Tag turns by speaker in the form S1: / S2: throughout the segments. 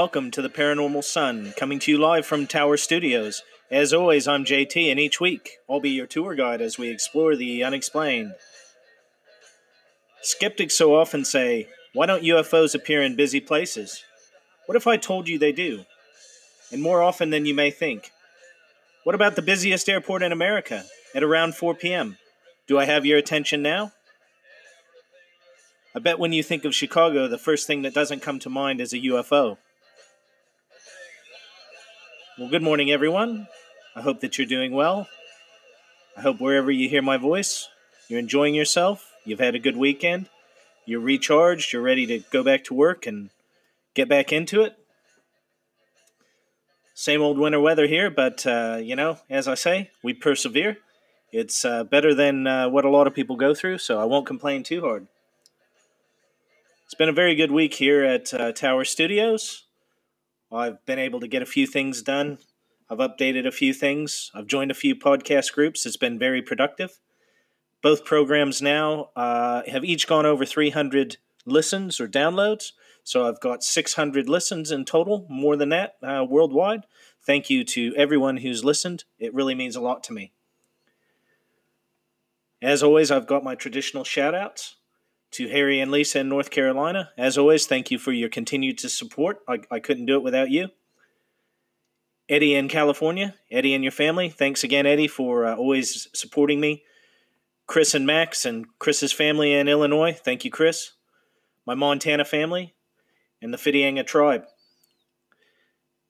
S1: welcome to the Paranormal Sun, coming to you live from Tower Studios. As always, I'm JT, and each week I'll be your tour guide as we explore the unexplained. Skeptics so often say, Why don't UFOs appear in busy places? What if I told you they do? And more often than you may think. What about the busiest airport in America at around 4 p.m.? Do I have your attention now? I bet when you think of Chicago, the first thing that doesn't come to mind is a UFO. Well, good morning, everyone. I hope that you're doing well. I hope wherever you hear my voice, you're enjoying yourself, you've had a good weekend, you're recharged, you're ready to go back to work and get back into it. Same old winter weather here, but, uh, you know, as I say, we persevere. It's uh, better than uh, what a lot of people go through, so I won't complain too hard. It's been a very good week here at uh, Tower Studios. I've been able to get a few things done. I've updated a few things. I've joined a few podcast groups. It's been very productive. Both programs now uh, have each gone over 300 listens or downloads. So I've got 600 listens in total, more than that uh, worldwide. Thank you to everyone who's listened. It really means a lot to me. As always, I've got my traditional shout outs to Harry and Lisa in North Carolina. As always, thank you for your continued support. I, I couldn't do it without you. Eddie in California, Eddie and your family. Thanks again, Eddie, for uh, always supporting me. Chris and Max and Chris's family in Illinois. Thank you, Chris. My Montana family and the Fidianga tribe.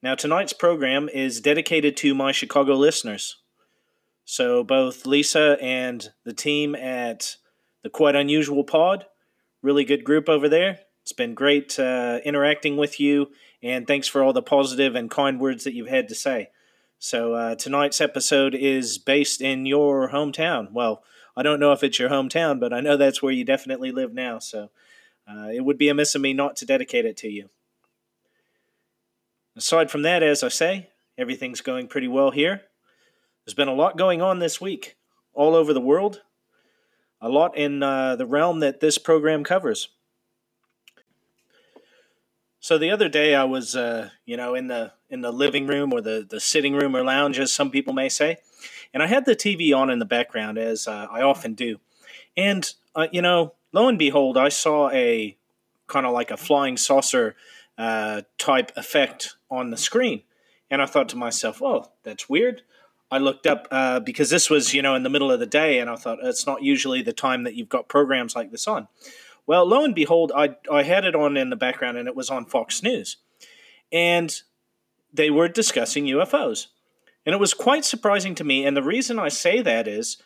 S1: Now, tonight's program is dedicated to my Chicago listeners. So, both Lisa and the team at the Quite Unusual Pod, really good group over there. It's been great uh, interacting with you, and thanks for all the positive and kind words that you've had to say. So, uh, tonight's episode is based in your hometown. Well, I don't know if it's your hometown, but I know that's where you definitely live now. So, uh, it would be amiss of me not to dedicate it to you. Aside from that, as I say, everything's going pretty well here. There's been a lot going on this week all over the world, a lot in uh, the realm that this program covers. So the other day, I was, uh, you know, in the in the living room or the the sitting room or lounge, as some people may say, and I had the TV on in the background, as uh, I often do, and uh, you know, lo and behold, I saw a kind of like a flying saucer uh, type effect on the screen, and I thought to myself, "Oh, that's weird." I looked up uh, because this was, you know, in the middle of the day, and I thought it's not usually the time that you've got programs like this on. Well, lo and behold, I I had it on in the background, and it was on Fox News, and they were discussing UFOs, and it was quite surprising to me. And the reason I say that is,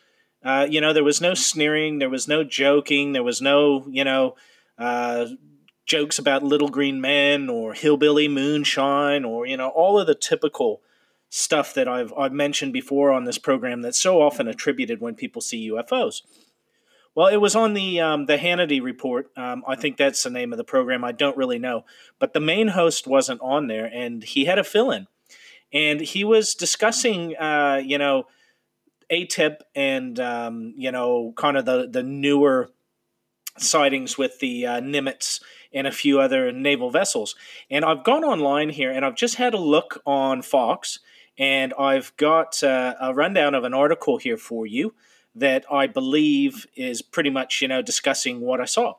S1: uh, you know, there was no sneering, there was no joking, there was no, you know. Uh, jokes about little green men or hillbilly moonshine or you know all of the typical stuff that I've, I've mentioned before on this program that's so often attributed when people see UFOs. Well, it was on the um, the Hannity report. Um, I think that's the name of the program. I don't really know, but the main host wasn't on there, and he had a fill-in, and he was discussing, uh, you know, ATIP and um, you know, kind of the the newer sightings with the uh, Nimitz and a few other naval vessels. And I've gone online here, and I've just had a look on Fox and I've got uh, a rundown of an article here for you that I believe is pretty much you know discussing what I saw.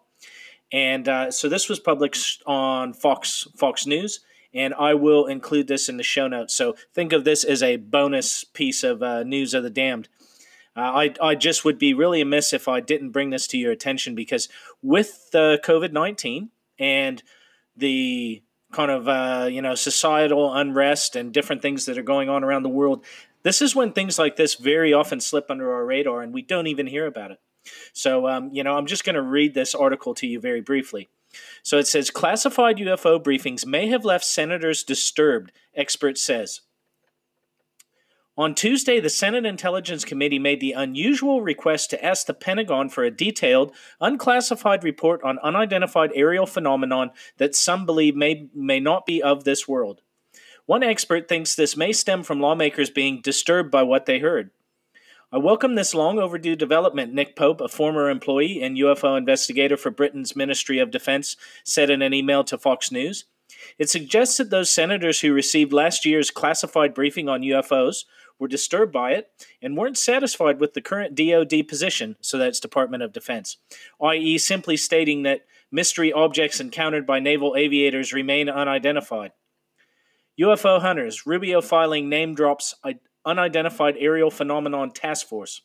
S1: And uh, so this was published on Fox Fox News, and I will include this in the show notes. So think of this as a bonus piece of uh, news of the damned. Uh, I, I just would be really amiss if I didn't bring this to your attention because with the COVID 19 and the kind of uh, you know societal unrest and different things that are going on around the world, this is when things like this very often slip under our radar and we don't even hear about it. So, um, you know, I'm just going to read this article to you very briefly. So it says classified UFO briefings may have left senators disturbed, expert says. On Tuesday, the Senate Intelligence Committee made the unusual request to ask the Pentagon for a detailed, unclassified report on unidentified aerial phenomenon that some believe may, may not be of this world. One expert thinks this may stem from lawmakers being disturbed by what they heard. I welcome this long overdue development, Nick Pope, a former employee and UFO investigator for Britain's Ministry of Defense, said in an email to Fox News. It suggests that those senators who received last year's classified briefing on UFOs were disturbed by it and weren't satisfied with the current DoD position, so that's Department of Defense, i.e., simply stating that mystery objects encountered by naval aviators remain unidentified. UFO hunters, Rubio filing name drops Unidentified Aerial Phenomenon Task Force.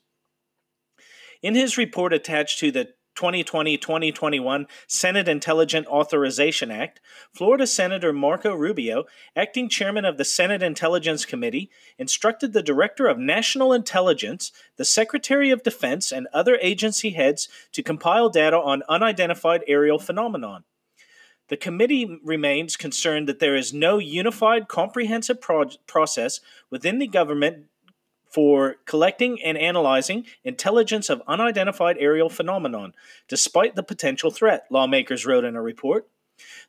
S1: In his report attached to the 2020 2021 Senate Intelligent Authorization Act, Florida Senator Marco Rubio, acting chairman of the Senate Intelligence Committee, instructed the Director of National Intelligence, the Secretary of Defense, and other agency heads to compile data on unidentified aerial phenomenon. The committee remains concerned that there is no unified, comprehensive pro- process within the government for collecting and analyzing intelligence of unidentified aerial phenomenon, despite the potential threat, lawmakers wrote in a report.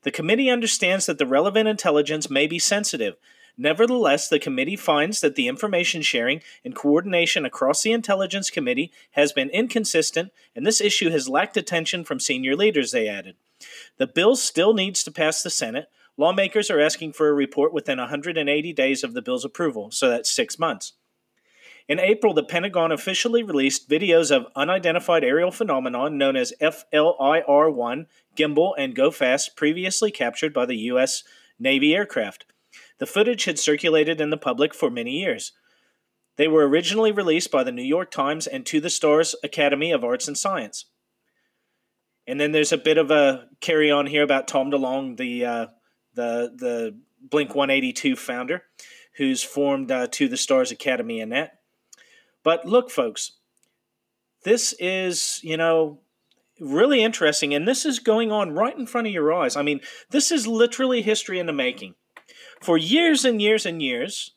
S1: The committee understands that the relevant intelligence may be sensitive. Nevertheless, the committee finds that the information sharing and coordination across the Intelligence Committee has been inconsistent, and this issue has lacked attention from senior leaders, they added. The bill still needs to pass the Senate. Lawmakers are asking for a report within 180 days of the bill's approval, so that's six months. In April, the Pentagon officially released videos of unidentified aerial phenomenon known as FLIR 1, gimbal, and go fast, previously captured by the U.S. Navy aircraft. The footage had circulated in the public for many years. They were originally released by the New York Times and To the Stars Academy of Arts and Science. And then there's a bit of a carry on here about Tom DeLonge, the uh, the the Blink 182 founder, who's formed uh, To the Stars Academy and that. But look, folks, this is, you know, really interesting. And this is going on right in front of your eyes. I mean, this is literally history in the making. For years and years and years,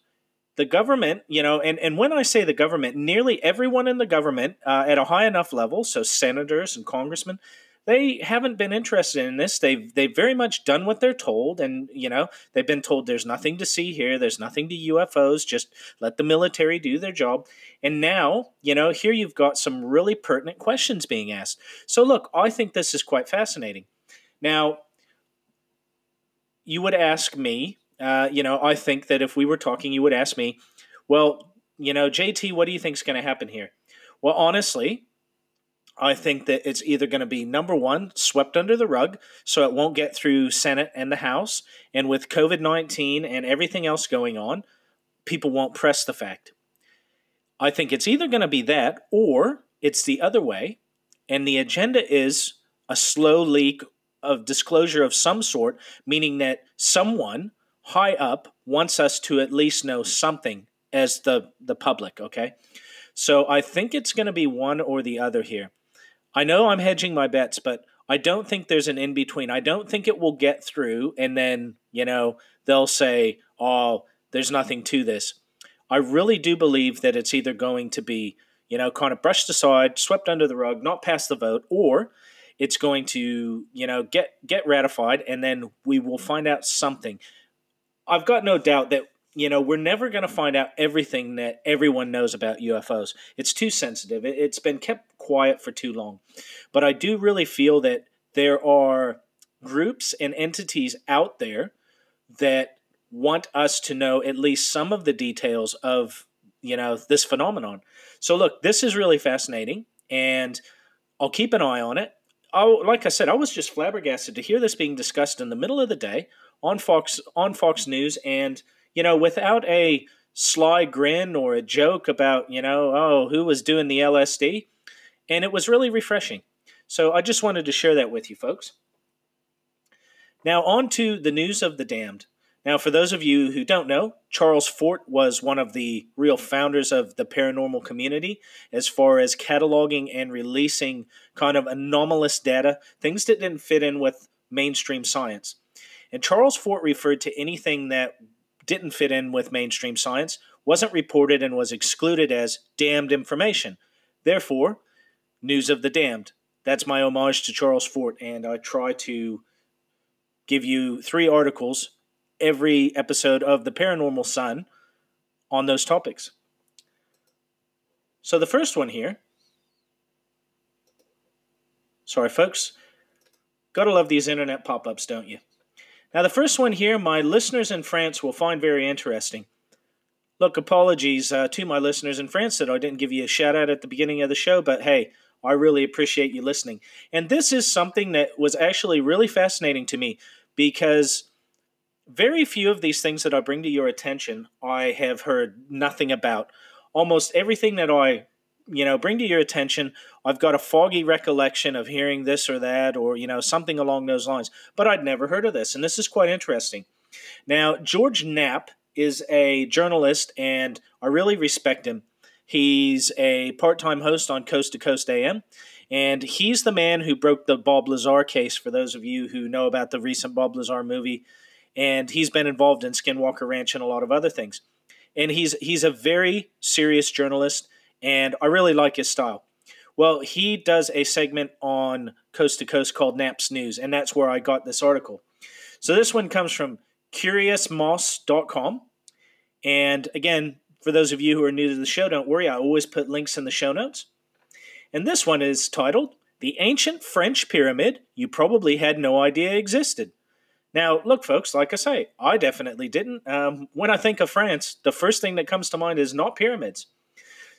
S1: the government, you know, and, and when I say the government, nearly everyone in the government uh, at a high enough level, so senators and congressmen, they haven't been interested in this. They've they've very much done what they're told, and you know they've been told there's nothing to see here. There's nothing to UFOs. Just let the military do their job. And now you know here you've got some really pertinent questions being asked. So look, I think this is quite fascinating. Now, you would ask me, uh, you know, I think that if we were talking, you would ask me, well, you know, JT, what do you think is going to happen here? Well, honestly, I think that it's either going to be number one, swept under the rug, so it won't get through Senate and the House. And with COVID 19 and everything else going on, people won't press the fact. I think it's either going to be that or it's the other way. And the agenda is a slow leak of disclosure of some sort, meaning that someone high up wants us to at least know something as the, the public, okay? So I think it's going to be one or the other here. I know I'm hedging my bets, but I don't think there's an in between. I don't think it will get through and then, you know, they'll say, oh, there's nothing to this. I really do believe that it's either going to be, you know, kind of brushed aside, swept under the rug, not pass the vote, or it's going to, you know, get get ratified and then we will find out something. I've got no doubt that you know, we're never going to find out everything that everyone knows about UFOs. It's too sensitive. It's been kept quiet for too long. But I do really feel that there are groups and entities out there that want us to know at least some of the details of, you know, this phenomenon. So look, this is really fascinating and I'll keep an eye on it. I, like I said, I was just flabbergasted to hear this being discussed in the middle of the day on Fox on Fox News, and you know, without a sly grin or a joke about you know, oh, who was doing the LSD, and it was really refreshing. So I just wanted to share that with you, folks. Now on to the news of the damned. Now, for those of you who don't know, Charles Fort was one of the real founders of the paranormal community as far as cataloging and releasing kind of anomalous data, things that didn't fit in with mainstream science. And Charles Fort referred to anything that didn't fit in with mainstream science, wasn't reported, and was excluded as damned information. Therefore, news of the damned. That's my homage to Charles Fort, and I try to give you three articles every episode of The Paranormal Sun on those topics. So the first one here. Sorry, folks. Gotta love these internet pop ups, don't you? Now, the first one here, my listeners in France will find very interesting. Look, apologies uh, to my listeners in France that I didn't give you a shout out at the beginning of the show, but hey, I really appreciate you listening. And this is something that was actually really fascinating to me because very few of these things that I bring to your attention I have heard nothing about. Almost everything that I you know bring to your attention I've got a foggy recollection of hearing this or that or you know something along those lines but I'd never heard of this and this is quite interesting. Now George Knapp is a journalist and I really respect him. He's a part-time host on Coast to Coast AM and he's the man who broke the Bob Lazar case for those of you who know about the recent Bob Lazar movie and he's been involved in Skinwalker Ranch and a lot of other things. And he's he's a very serious journalist, and I really like his style. Well, he does a segment on Coast to Coast called Knapp's News, and that's where I got this article. So this one comes from Curiosmos.com. And again, for those of you who are new to the show, don't worry, I always put links in the show notes. And this one is titled The Ancient French Pyramid You Probably Had No Idea Existed. Now, look, folks, like I say, I definitely didn't. Um, when I think of France, the first thing that comes to mind is not pyramids.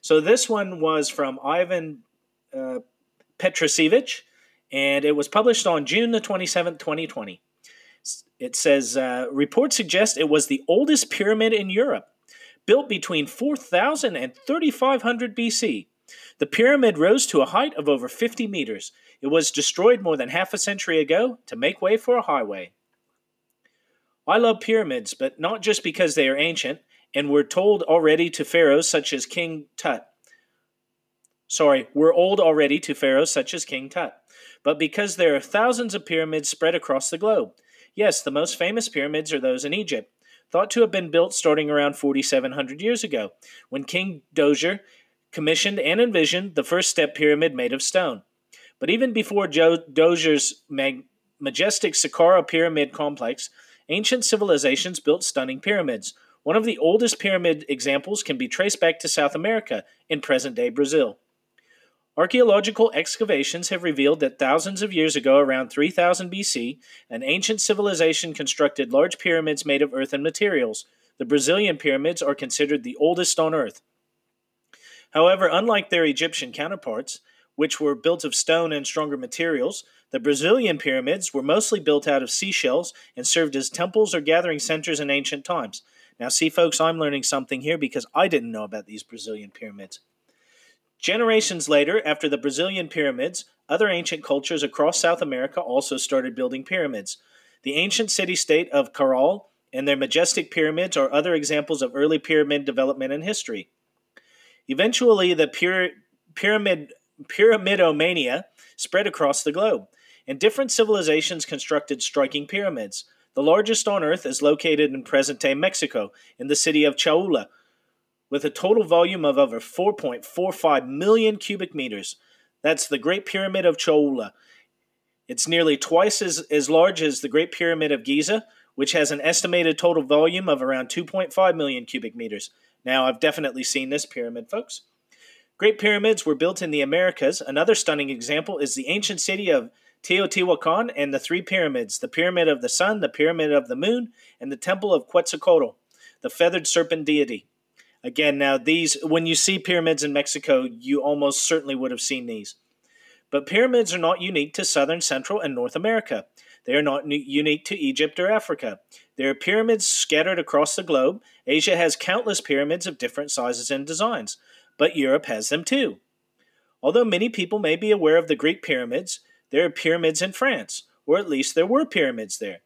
S1: So this one was from Ivan uh, Petricevic, and it was published on June the 27th, 2020. It says uh, reports suggest it was the oldest pyramid in Europe, built between 4000 and 3500 BC. The pyramid rose to a height of over 50 meters. It was destroyed more than half a century ago to make way for a highway. I love pyramids, but not just because they are ancient and were told already to pharaohs such as King Tut. Sorry, were old already to pharaohs such as King Tut, but because there are thousands of pyramids spread across the globe. Yes, the most famous pyramids are those in Egypt, thought to have been built starting around 4,700 years ago, when King Djoser commissioned and envisioned the first step pyramid made of stone. But even before jo- Djoser's mag- majestic Saqqara pyramid complex, ancient civilizations built stunning pyramids. One of the oldest pyramid examples can be traced back to South America in present day Brazil. Archaeological excavations have revealed that thousands of years ago, around 3000 BC, an ancient civilization constructed large pyramids made of earthen materials. The Brazilian pyramids are considered the oldest on Earth. However, unlike their Egyptian counterparts, which were built of stone and stronger materials, the Brazilian pyramids were mostly built out of seashells and served as temples or gathering centers in ancient times. Now, see, folks, I'm learning something here because I didn't know about these Brazilian pyramids. Generations later, after the Brazilian pyramids, other ancient cultures across South America also started building pyramids. The ancient city state of Caral and their majestic pyramids are other examples of early pyramid development in history. Eventually, the pyramid pyramidomania spread across the globe and different civilizations constructed striking pyramids. The largest on Earth is located in present day Mexico, in the city of Cholula, with a total volume of over 4.45 million cubic meters. That's the Great Pyramid of Cholula. It's nearly twice as, as large as the Great Pyramid of Giza, which has an estimated total volume of around 2.5 million cubic meters. Now, I've definitely seen this pyramid, folks. Great pyramids were built in the Americas. Another stunning example is the ancient city of Teotihuacan, and the three pyramids the Pyramid of the Sun, the Pyramid of the Moon, and the Temple of Quetzalcoatl, the feathered serpent deity. Again, now these, when you see pyramids in Mexico, you almost certainly would have seen these. But pyramids are not unique to southern, central, and North America. They are not unique to Egypt or Africa. There are pyramids scattered across the globe. Asia has countless pyramids of different sizes and designs, but Europe has them too. Although many people may be aware of the Greek pyramids, there are pyramids in France, or at least there were pyramids there.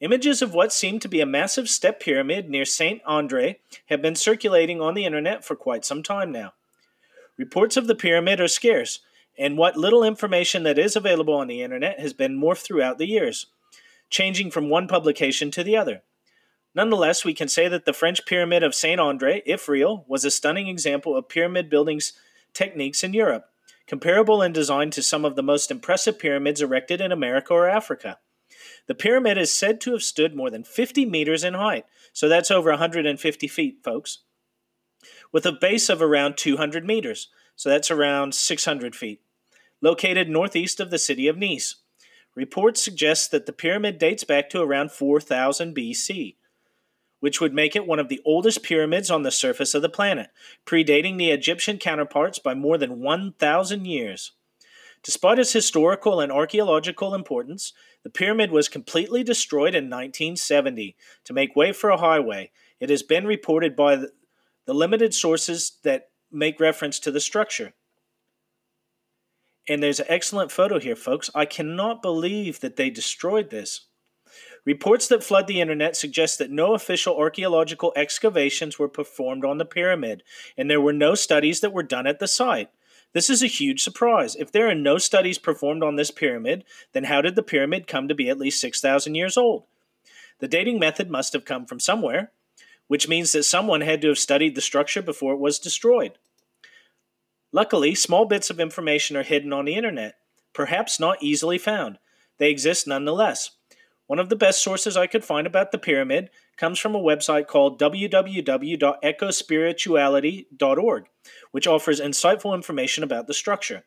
S1: Images of what seemed to be a massive step pyramid near Saint Andre have been circulating on the internet for quite some time now. Reports of the pyramid are scarce, and what little information that is available on the internet has been morphed throughout the years, changing from one publication to the other. Nonetheless, we can say that the French Pyramid of Saint Andre, if real, was a stunning example of pyramid building's techniques in Europe, comparable in design to some of the most impressive pyramids erected in America or Africa. The pyramid is said to have stood more than 50 meters in height, so that's over 150 feet, folks, with a base of around 200 meters, so that's around 600 feet, located northeast of the city of Nice. Reports suggest that the pyramid dates back to around 4000 BC, which would make it one of the oldest pyramids on the surface of the planet, predating the Egyptian counterparts by more than 1,000 years. Despite its historical and archaeological importance, the pyramid was completely destroyed in 1970 to make way for a highway. It has been reported by the, the limited sources that make reference to the structure. And there's an excellent photo here, folks. I cannot believe that they destroyed this. Reports that flood the internet suggest that no official archaeological excavations were performed on the pyramid, and there were no studies that were done at the site. This is a huge surprise. If there are no studies performed on this pyramid, then how did the pyramid come to be at least 6,000 years old? The dating method must have come from somewhere, which means that someone had to have studied the structure before it was destroyed. Luckily, small bits of information are hidden on the internet, perhaps not easily found. They exist nonetheless. One of the best sources I could find about the pyramid comes from a website called www.ecospirituality.org, which offers insightful information about the structure.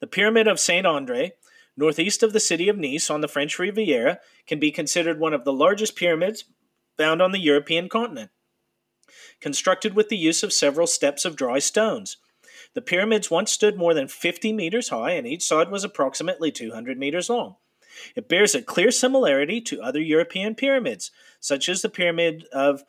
S1: The Pyramid of Saint Andre, northeast of the city of Nice on the French Riviera, can be considered one of the largest pyramids found on the European continent. Constructed with the use of several steps of dry stones, the pyramids once stood more than 50 meters high and each side was approximately 200 meters long. It bears a clear similarity to other European pyramids, such as the Pyramid of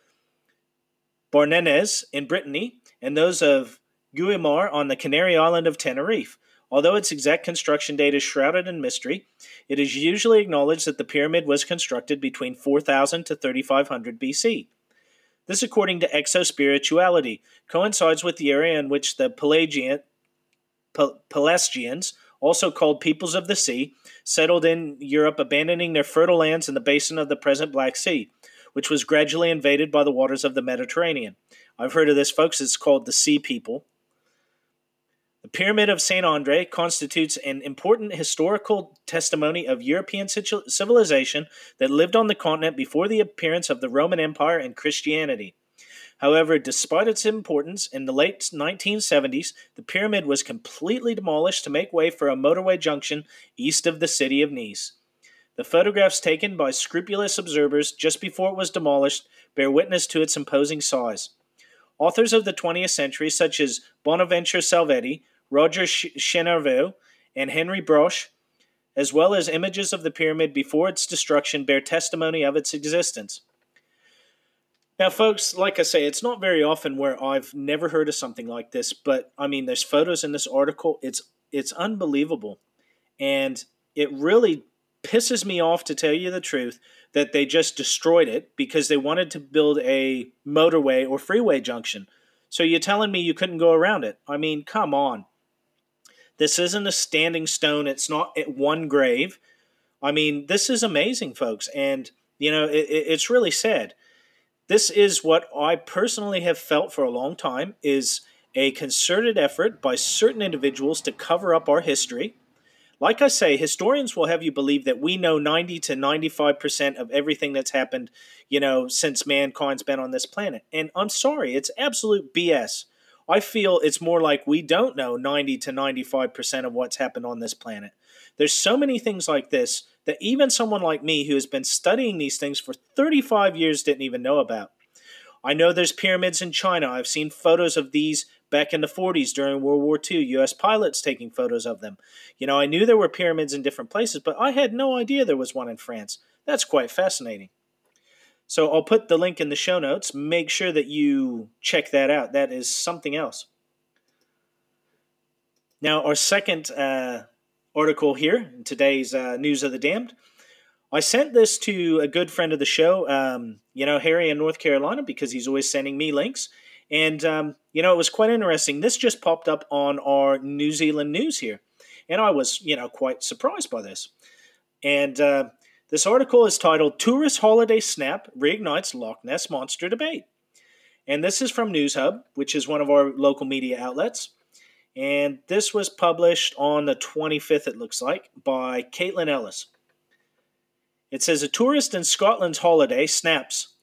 S1: Barnenez in Brittany and those of Guimar on the Canary island of Tenerife. Although its exact construction date is shrouded in mystery, it is usually acknowledged that the pyramid was constructed between 4000 to 3500 BC. This, according to ecospirituality, coincides with the area in which the Pelagian, Pelasgians also called peoples of the sea, settled in Europe, abandoning their fertile lands in the basin of the present Black Sea, which was gradually invaded by the waters of the Mediterranean. I've heard of this, folks. It's called the Sea People. The Pyramid of St. Andre constitutes an important historical testimony of European civilization that lived on the continent before the appearance of the Roman Empire and Christianity. However, despite its importance, in the late 1970s, the pyramid was completely demolished to make way for a motorway junction east of the city of Nice. The photographs taken by scrupulous observers just before it was demolished bear witness to its imposing size. Authors of the 20th century, such as Bonaventure Salvetti, Roger Chenarveau, and Henry Broche, as well as images of the pyramid before its destruction, bear testimony of its existence. Now, folks, like I say, it's not very often where I've never heard of something like this, but I mean, there's photos in this article. It's it's unbelievable, and it really pisses me off to tell you the truth that they just destroyed it because they wanted to build a motorway or freeway junction. So you're telling me you couldn't go around it? I mean, come on. This isn't a standing stone. It's not at one grave. I mean, this is amazing, folks, and you know, it, it's really sad. This is what I personally have felt for a long time is a concerted effort by certain individuals to cover up our history. Like I say, historians will have you believe that we know 90 to 95% of everything that's happened, you know, since mankind's been on this planet. And I'm sorry, it's absolute BS. I feel it's more like we don't know 90 to 95% of what's happened on this planet. There's so many things like this that even someone like me who has been studying these things for 35 years didn't even know about. I know there's pyramids in China. I've seen photos of these back in the 40s during World War II, U.S. pilots taking photos of them. You know, I knew there were pyramids in different places, but I had no idea there was one in France. That's quite fascinating. So I'll put the link in the show notes. Make sure that you check that out. That is something else. Now, our second uh, article here in today's uh, News of the Damned. I sent this to a good friend of the show, um, you know, Harry in North Carolina, because he's always sending me links. And, um, you know, it was quite interesting. This just popped up on our New Zealand news here. And I was, you know, quite surprised by this. And uh, this article is titled Tourist Holiday Snap Reignites Loch Ness Monster Debate. And this is from NewsHub, which is one of our local media outlets. And this was published on the 25th, it looks like, by Caitlin Ellis. It says a tourist in Scotland's holiday snaps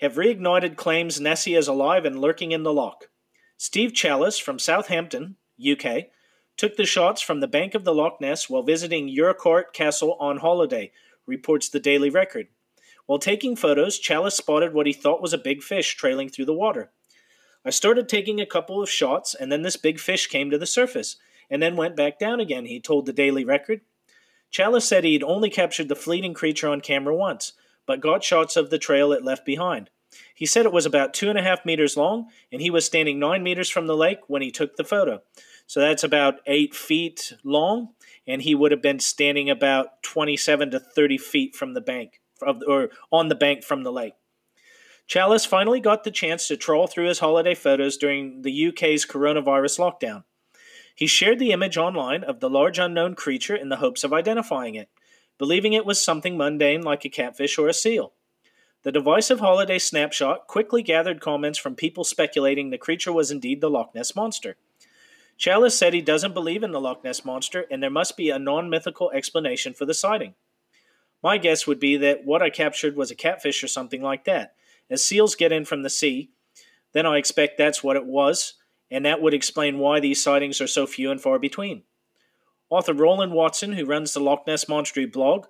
S1: have reignited claims Nessie is alive and lurking in the loch. Steve Challice from Southampton, UK, took the shots from the bank of the Loch Ness while visiting Urquhart Castle on holiday, reports the Daily Record. While taking photos, Challice spotted what he thought was a big fish trailing through the water. I started taking a couple of shots, and then this big fish came to the surface, and then went back down again, he told the Daily Record. Challice said he'd only captured the fleeting creature on camera once, but got shots of the trail it left behind. He said it was about two and a half meters long, and he was standing nine meters from the lake when he took the photo. So that's about eight feet long, and he would have been standing about 27 to 30 feet from the bank, or on the bank from the lake. Challice finally got the chance to troll through his holiday photos during the UK's coronavirus lockdown. He shared the image online of the large unknown creature in the hopes of identifying it, believing it was something mundane like a catfish or a seal. The divisive holiday snapshot quickly gathered comments from people speculating the creature was indeed the Loch Ness Monster. Challice said he doesn't believe in the Loch Ness Monster and there must be a non mythical explanation for the sighting. My guess would be that what I captured was a catfish or something like that, as seals get in from the sea, then I expect that's what it was, and that would explain why these sightings are so few and far between. Author Roland Watson, who runs the Loch Ness Mystery blog,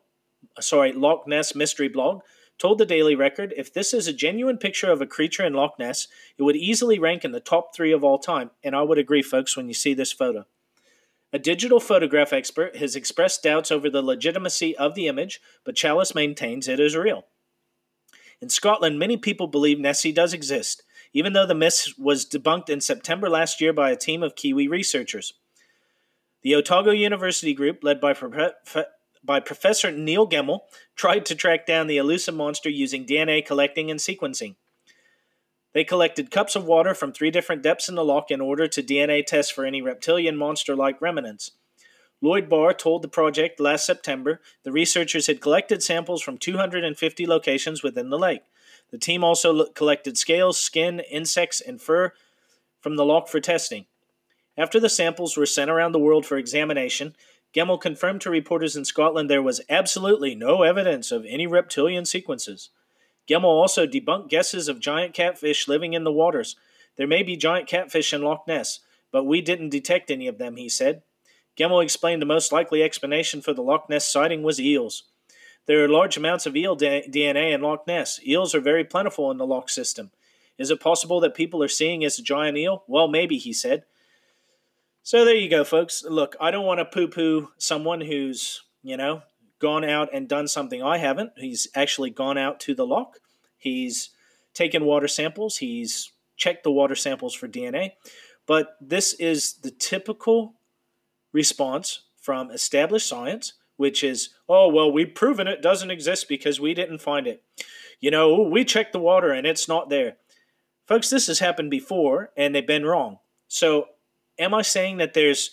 S1: sorry, Loch Ness Mystery blog, told the Daily Record if this is a genuine picture of a creature in Loch Ness, it would easily rank in the top three of all time, and I would agree, folks, when you see this photo. A digital photograph expert has expressed doubts over the legitimacy of the image, but Challice maintains it is real. In Scotland, many people believe Nessie does exist, even though the myth was debunked in September last year by a team of Kiwi researchers. The Otago University group, led by, by Professor Neil Gemmell, tried to track down the elusive monster using DNA collecting and sequencing. They collected cups of water from three different depths in the loch in order to DNA test for any reptilian monster like remnants. Lloyd Barr told the project last September the researchers had collected samples from 250 locations within the lake. The team also collected scales, skin, insects, and fur from the loch for testing. After the samples were sent around the world for examination, Gemmell confirmed to reporters in Scotland there was absolutely no evidence of any reptilian sequences. Gemmell also debunked guesses of giant catfish living in the waters. There may be giant catfish in Loch Ness, but we didn't detect any of them, he said. Gemmell explained the most likely explanation for the Loch Ness sighting was eels. There are large amounts of eel DNA in Loch Ness. Eels are very plentiful in the loch system. Is it possible that people are seeing as a giant eel? Well, maybe, he said. So there you go, folks. Look, I don't want to poo poo someone who's, you know, gone out and done something I haven't. He's actually gone out to the loch. He's taken water samples. He's checked the water samples for DNA. But this is the typical response from established science, which is, oh, well, we've proven it doesn't exist because we didn't find it. You know, we checked the water and it's not there. Folks, this has happened before and they've been wrong. So, am I saying that there's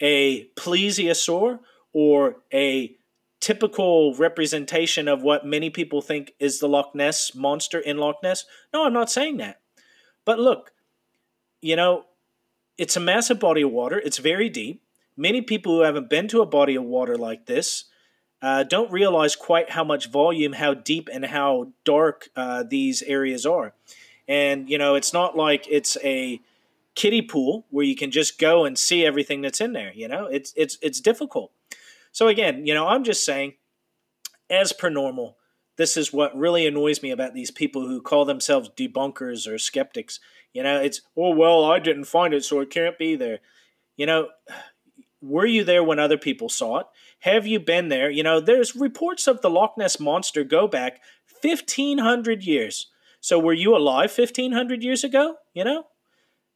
S1: a plesiosaur or a typical representation of what many people think is the Loch Ness monster in Loch Ness? No, I'm not saying that. But look, you know, it's a massive body of water, it's very deep. Many people who haven't been to a body of water like this uh, don't realize quite how much volume, how deep, and how dark uh, these areas are. And, you know, it's not like it's a kiddie pool where you can just go and see everything that's in there. You know, it's, it's, it's difficult. So, again, you know, I'm just saying, as per normal, this is what really annoys me about these people who call themselves debunkers or skeptics. You know, it's, oh, well, I didn't find it, so it can't be there. You know, were you there when other people saw it? Have you been there? You know, there's reports of the Loch Ness Monster go back 1,500 years. So were you alive 1,500 years ago? You know?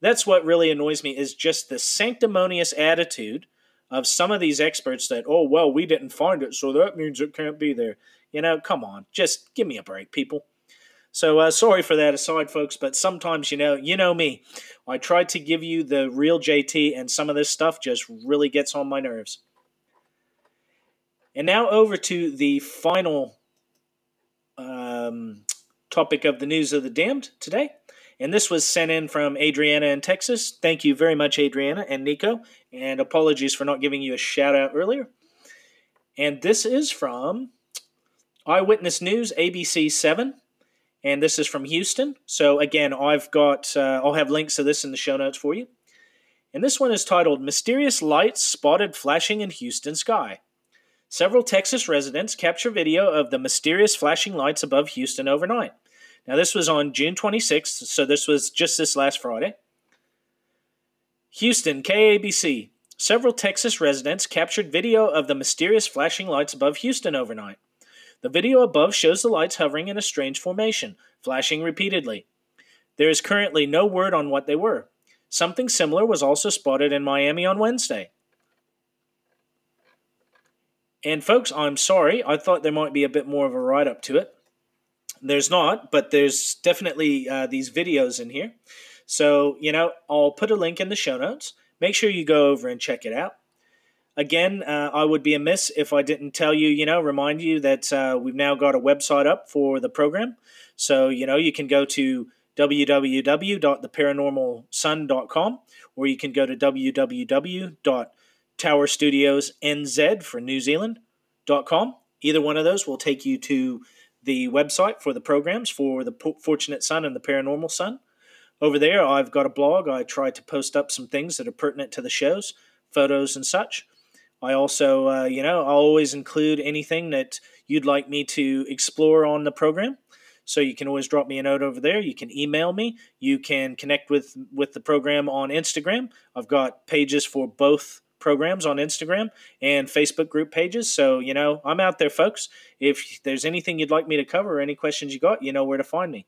S1: That's what really annoys me is just the sanctimonious attitude of some of these experts that, oh, well, we didn't find it, so that means it can't be there. You know, come on, just give me a break, people. So uh, sorry for that aside, folks, but sometimes, you know, you know me. I try to give you the real JT, and some of this stuff just really gets on my nerves. And now over to the final um, topic of the news of the damned today. And this was sent in from Adriana in Texas. Thank you very much, Adriana and Nico. And apologies for not giving you a shout out earlier. And this is from Eyewitness News, ABC 7. And this is from Houston. So again, I've got, uh, I'll have links to this in the show notes for you. And this one is titled Mysterious Lights Spotted Flashing in Houston Sky. Several Texas residents capture video of the mysterious flashing lights above Houston overnight. Now, this was on June 26th, so this was just this last Friday. Houston, KABC. Several Texas residents captured video of the mysterious flashing lights above Houston overnight. The video above shows the lights hovering in a strange formation, flashing repeatedly. There is currently no word on what they were. Something similar was also spotted in Miami on Wednesday. And folks, I'm sorry, I thought there might be a bit more of a write up to it. There's not, but there's definitely uh, these videos in here. So, you know, I'll put a link in the show notes. Make sure you go over and check it out. Again, uh, I would be amiss if I didn't tell you, you know, remind you that uh, we've now got a website up for the program. So, you know, you can go to www.theparanormalsun.com or you can go to www.towerstudiosnz for New Zealand.com. Either one of those will take you to the website for the programs for the Fortunate Son and the Paranormal Sun. Over there, I've got a blog. I try to post up some things that are pertinent to the shows, photos and such. I also, uh, you know, I'll always include anything that you'd like me to explore on the program. So you can always drop me a note over there. You can email me. You can connect with with the program on Instagram. I've got pages for both programs on Instagram and Facebook group pages. So, you know, I'm out there, folks. If there's anything you'd like me to cover or any questions you got, you know where to find me.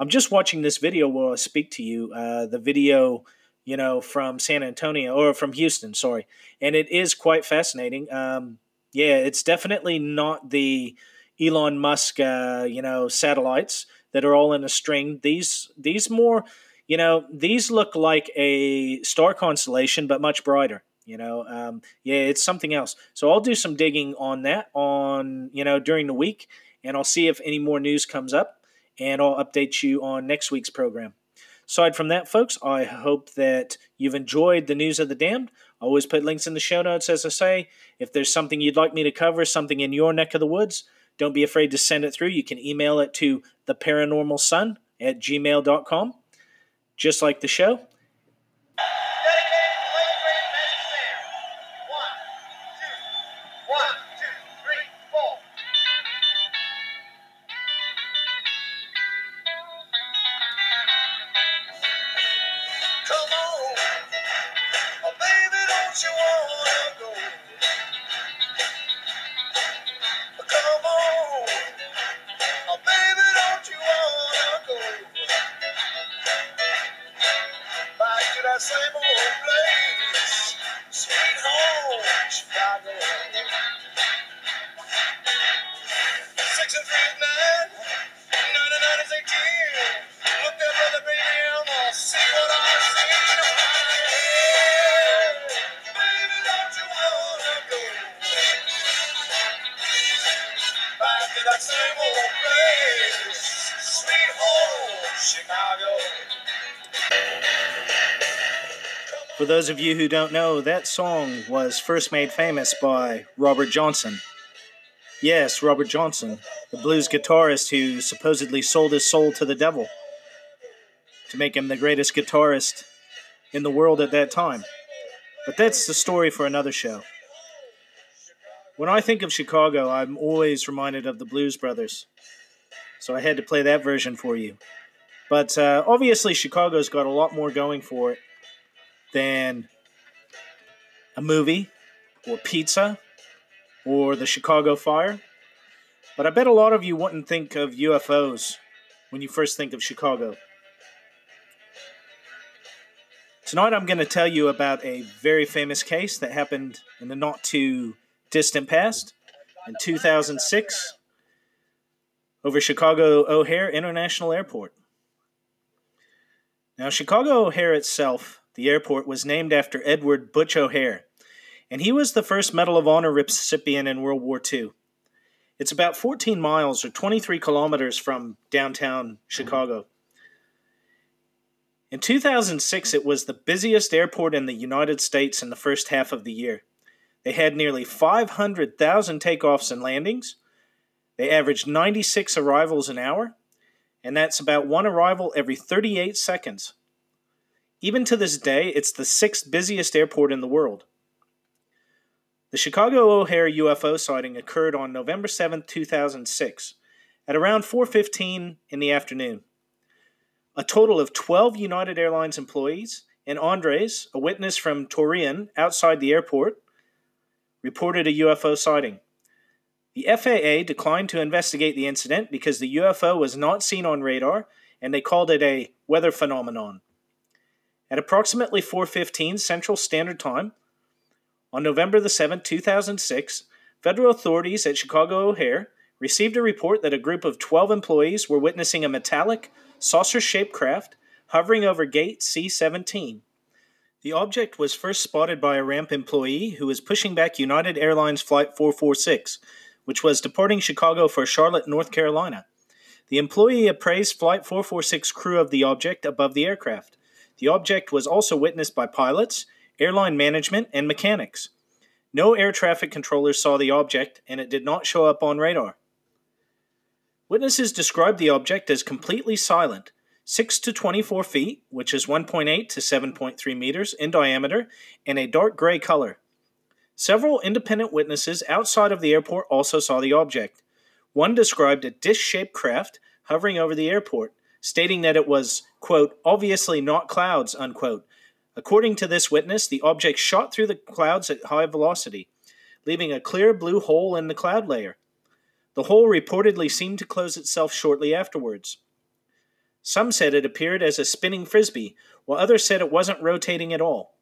S1: I'm just watching this video while I speak to you. Uh, the video you know, from San Antonio or from Houston, sorry. And it is quite fascinating. Um, yeah, it's definitely not the Elon Musk, uh, you know, satellites that are all in a string. These, these more, you know, these look like a star constellation, but much brighter. You know, um, yeah, it's something else. So I'll do some digging on that on, you know, during the week, and I'll see if any more news comes up, and I'll update you on next week's program. Aside from that, folks, I hope that you've enjoyed the news of the damned. Always put links in the show notes, as I say. If there's something you'd like me to cover, something in your neck of the woods, don't be afraid to send it through. You can email it to theparanormalsun at gmail.com, just like the show. For those of you who don't know, that song was first made famous by Robert Johnson. Yes, Robert Johnson, the blues guitarist who supposedly sold his soul to the devil to make him the greatest guitarist in the world at that time. But that's the story for another show. When I think of Chicago, I'm always reminded of the Blues Brothers. So I had to play that version for you. But uh, obviously, Chicago's got a lot more going for it than a movie or pizza or the Chicago Fire. But I bet a lot of you wouldn't think of UFOs when you first think of Chicago. Tonight I'm going to tell you about a very famous case that happened in the not too distant past in 2006 over Chicago O'Hare International Airport. Now, Chicago O'Hare itself, the airport, was named after Edward Butch O'Hare, and he was the first Medal of Honor recipient in World War II. It's about 14 miles or 23 kilometers from downtown Chicago. In 2006, it was the busiest airport in the United States in the first half of the year. They had nearly 500,000 takeoffs and landings. They averaged 96 arrivals an hour, and that's about one arrival every 38 seconds. Even to this day, it's the sixth busiest airport in the world. The Chicago O'Hare UFO sighting occurred on November 7, 2006, at around 4:15 in the afternoon. A total of 12 United Airlines employees and Andres, a witness from Torreon outside the airport, reported a UFO sighting. The FAA declined to investigate the incident because the UFO was not seen on radar and they called it a weather phenomenon. At approximately 4:15 Central Standard Time on November the 7th, 2006, federal authorities at Chicago O'Hare received a report that a group of 12 employees were witnessing a metallic saucer-shaped craft hovering over gate C-17 the object was first spotted by a ramp employee who was pushing back United Airlines Flight 446, which was departing Chicago for Charlotte, North Carolina. The employee appraised Flight 446 crew of the object above the aircraft. The object was also witnessed by pilots, airline management, and mechanics. No air traffic controllers saw the object, and it did not show up on radar. Witnesses described the object as completely silent, 6 to 24 feet, which is 1.8 to 7.3 meters in diameter, and a dark gray color. Several independent witnesses outside of the airport also saw the object. One described a dish shaped craft hovering over the airport, stating that it was, quote, obviously not clouds, unquote. According to this witness, the object shot through the clouds at high velocity, leaving a clear blue hole in the cloud layer. The hole reportedly seemed to close itself shortly afterwards. Some said it appeared as a spinning frisbee, while others said it wasn't rotating at all.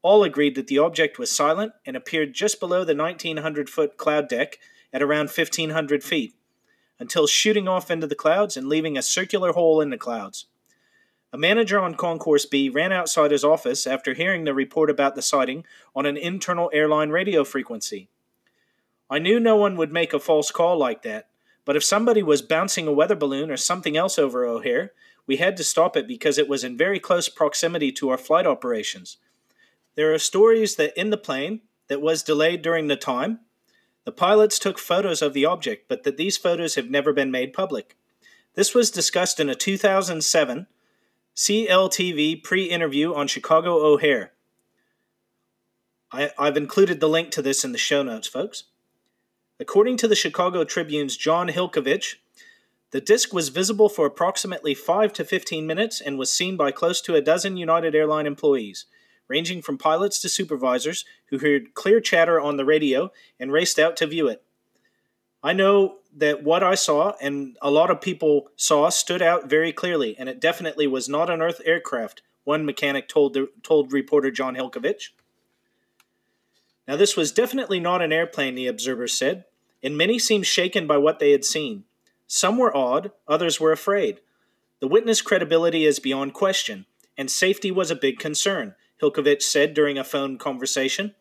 S1: All agreed that the object was silent and appeared just below the 1900 foot cloud deck at around 1500 feet, until shooting off into the clouds and leaving a circular hole in the clouds. A manager on Concourse B ran outside his office after hearing the report about the sighting on an internal airline radio frequency. I knew no one would make a false call like that, but if somebody was bouncing a weather balloon or something else over O'Hare, we had to stop it because it was in very close proximity to our flight operations. There are stories that in the plane that was delayed during the time, the pilots took photos of the object, but that these photos have never been made public. This was discussed in a 2007 CLTV pre interview on Chicago O'Hare. I, have included the link to this in the show notes, folks. According to the Chicago Tribune's Jon Hilkevitch, the disc was visible for approximately 5 to 15 minutes and was seen by close to a dozen United Airline employees, ranging from pilots to supervisors who heard clear chatter on the radio and raced out to view it. I know that what I saw and a lot of people saw stood out very clearly, and it definitely was not an Earth aircraft, one mechanic told, the, told reporter Jon Hilkevitch. Now, this was definitely not an airplane, the observers said and many seemed shaken by what they had seen. Some were awed, others were afraid. The witness credibility is beyond question, and safety was a big concern, Hilkevitch said during a phone conversation.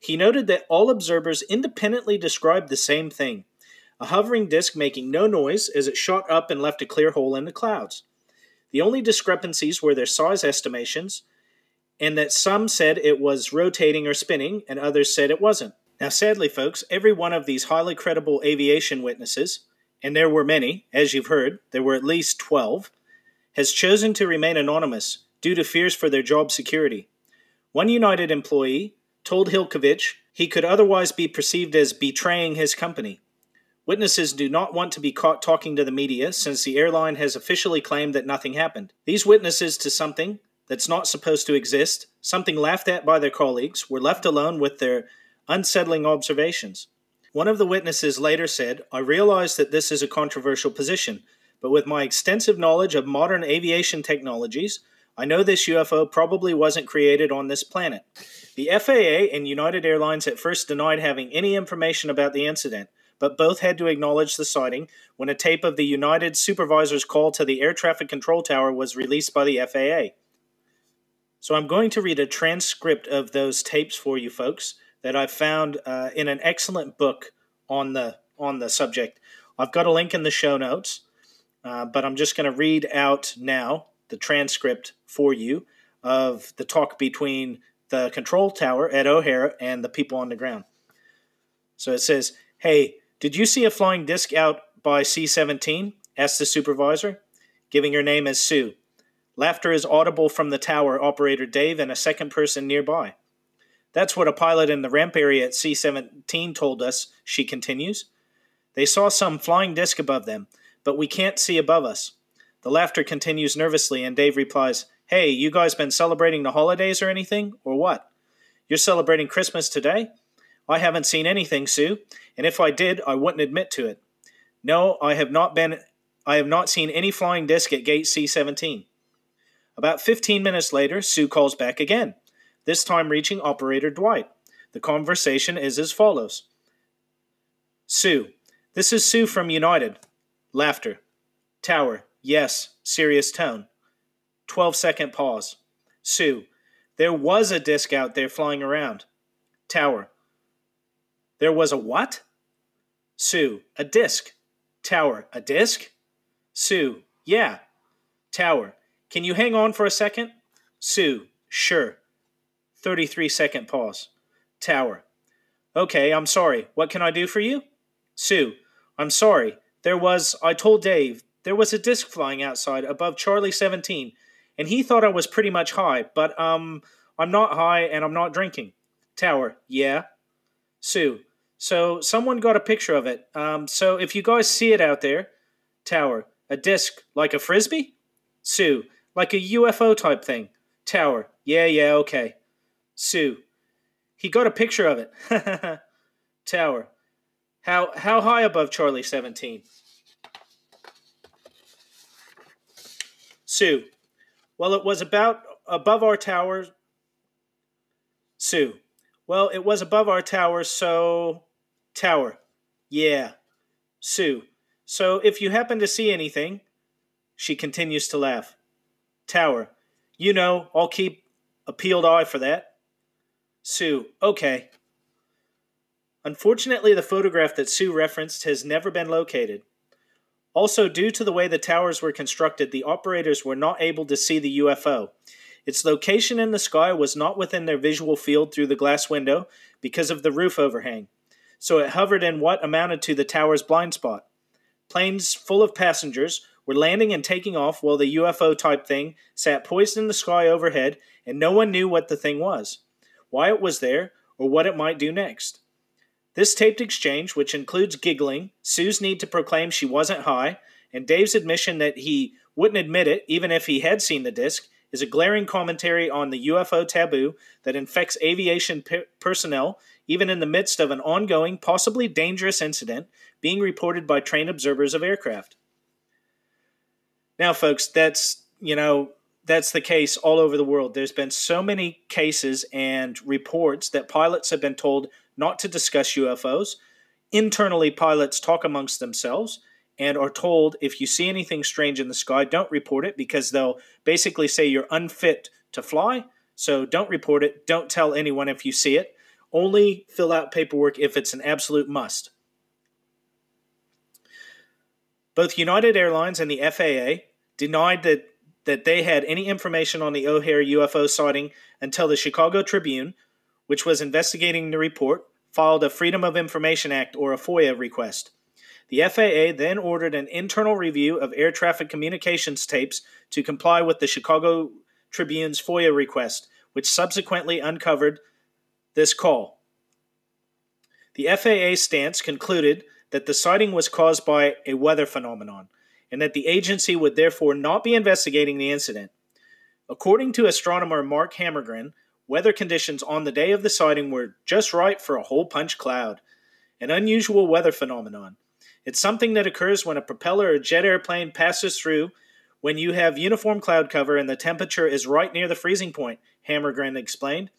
S1: He noted that all observers independently described the same thing a hovering disk making no noise as it shot up and left a clear hole in the clouds. The only discrepancies were their size estimations, and that some said it was rotating or spinning, and others said it wasn't. Now, sadly, folks, every one of these highly credible aviation witnesses, and there were many, as you've heard, there were at least 12, has chosen to remain anonymous due to fears for their job security. One United employee told Hilkevitch he could otherwise be perceived as betraying his company. Witnesses do not want to be caught talking to the media since the airline has officially claimed that nothing happened. These witnesses to something that's not supposed to exist, something laughed at by their colleagues, were left alone with their unsettling observations. One of the witnesses later said, I realize that this is a controversial position, but with my extensive knowledge of modern aviation technologies, I know this UFO probably wasn't created on this planet. The FAA and United Airlines at first denied having any information about the incident, but both had to acknowledge the sighting when a tape of the United supervisor's call to the air traffic control tower was released by the FAA. So I'm going to read a transcript of those tapes for you folks that I found uh, in an excellent book on the on the subject. I've got a link in the show notes, uh, but I'm just going to read out now the transcript for you of the talk between the control tower at O'Hare and the people on the ground. So it says, "Hey, did you see a flying disc out by C-17?" asked the supervisor, giving her name as Sue. Laughter is audible from the tower operator Dave and a second person nearby. That's what a pilot in the ramp area at C 17 told us, she continues. They saw some flying disc above them, but we can't see above us. The laughter continues nervously, and Dave replies, Hey, you guys been celebrating the holidays or anything, or what? You're celebrating Christmas today? I haven't seen anything, Sue, and if I did, I wouldn't admit to it. No, I have not been I have not seen any flying disc at gate C17. About 15 minutes later, Sue calls back again, this time reaching operator Dwight. The conversation is as follows Sue, this is Sue from United. Laughter. Tower, yes, serious tone. 12 second pause. Sue, there was a disc out there flying around. Tower, there was a what? Sue, a disc. Tower, a disc? Sue, yeah. Tower, can you hang on for a second? Sue, sure. 33 second pause. Tower. Okay, I'm sorry. What can I do for you? Sue, I'm sorry. There was, I told Dave, there was a disc flying outside above Charlie 17, and he thought I was pretty much high, but, um, I'm not high and I'm not drinking. Tower, yeah. Sue, so someone got a picture of it. Um, so if you guys see it out there, Tower, a disc like a frisbee? Sue, like a UFO type thing. Tower. Yeah, yeah, okay. Sue. He got a picture of it. Tower. How how high above Charlie 17? Sue. Well, it was about above our tower. Sue. Well, it was above our tower, so tower. Yeah. Sue. So if you happen to see anything, she continues to laugh. Tower. You know, I'll keep a peeled eye for that. Sue. Okay. Unfortunately, the photograph that Sue referenced has never been located. Also, due to the way the towers were constructed, the operators were not able to see the UFO. Its location in the sky was not within their visual field through the glass window because of the roof overhang, so it hovered in what amounted to the tower's blind spot. Planes full of passengers were landing and taking off while the UFO type thing sat poised in the sky overhead, and no one knew what the thing was, why it was there, or what it might do next. This taped exchange, which includes giggling, Sue's need to proclaim she wasn't high, and Dave's admission that he wouldn't admit it even if he had seen the disc, is a glaring commentary on the UFO taboo that infects aviation pe- personnel even in the midst of an ongoing, possibly dangerous incident being reported by trained observers of aircraft. Now, folks, that's, you know, that's the case all over the world. There's been so many cases and reports that pilots have been told not to discuss UFOs. Internally, pilots talk amongst themselves and are told if you see anything strange in the sky, don't report it because they'll basically say you're unfit to fly. So don't report it. Don't tell anyone if you see it. Only fill out paperwork if it's an absolute must. Both United Airlines and the FAA denied that, that they had any information on the O'Hare UFO sighting until the Chicago Tribune, which was investigating the report, filed a Freedom of Information Act or a FOIA request. The FAA then ordered an internal review of air traffic communications tapes to comply with the Chicago Tribune's FOIA request, which subsequently uncovered this call. The FAA stance concluded that the sighting was caused by a weather phenomenon and that the agency would therefore not be investigating the incident. According to astronomer Mark Hammergren, weather conditions on the day of the sighting were just right for a hole punch cloud, an unusual weather phenomenon. It's something that occurs when a propeller or jet airplane passes through when you have uniform cloud cover and the temperature is right near the freezing point, Hammergren explained.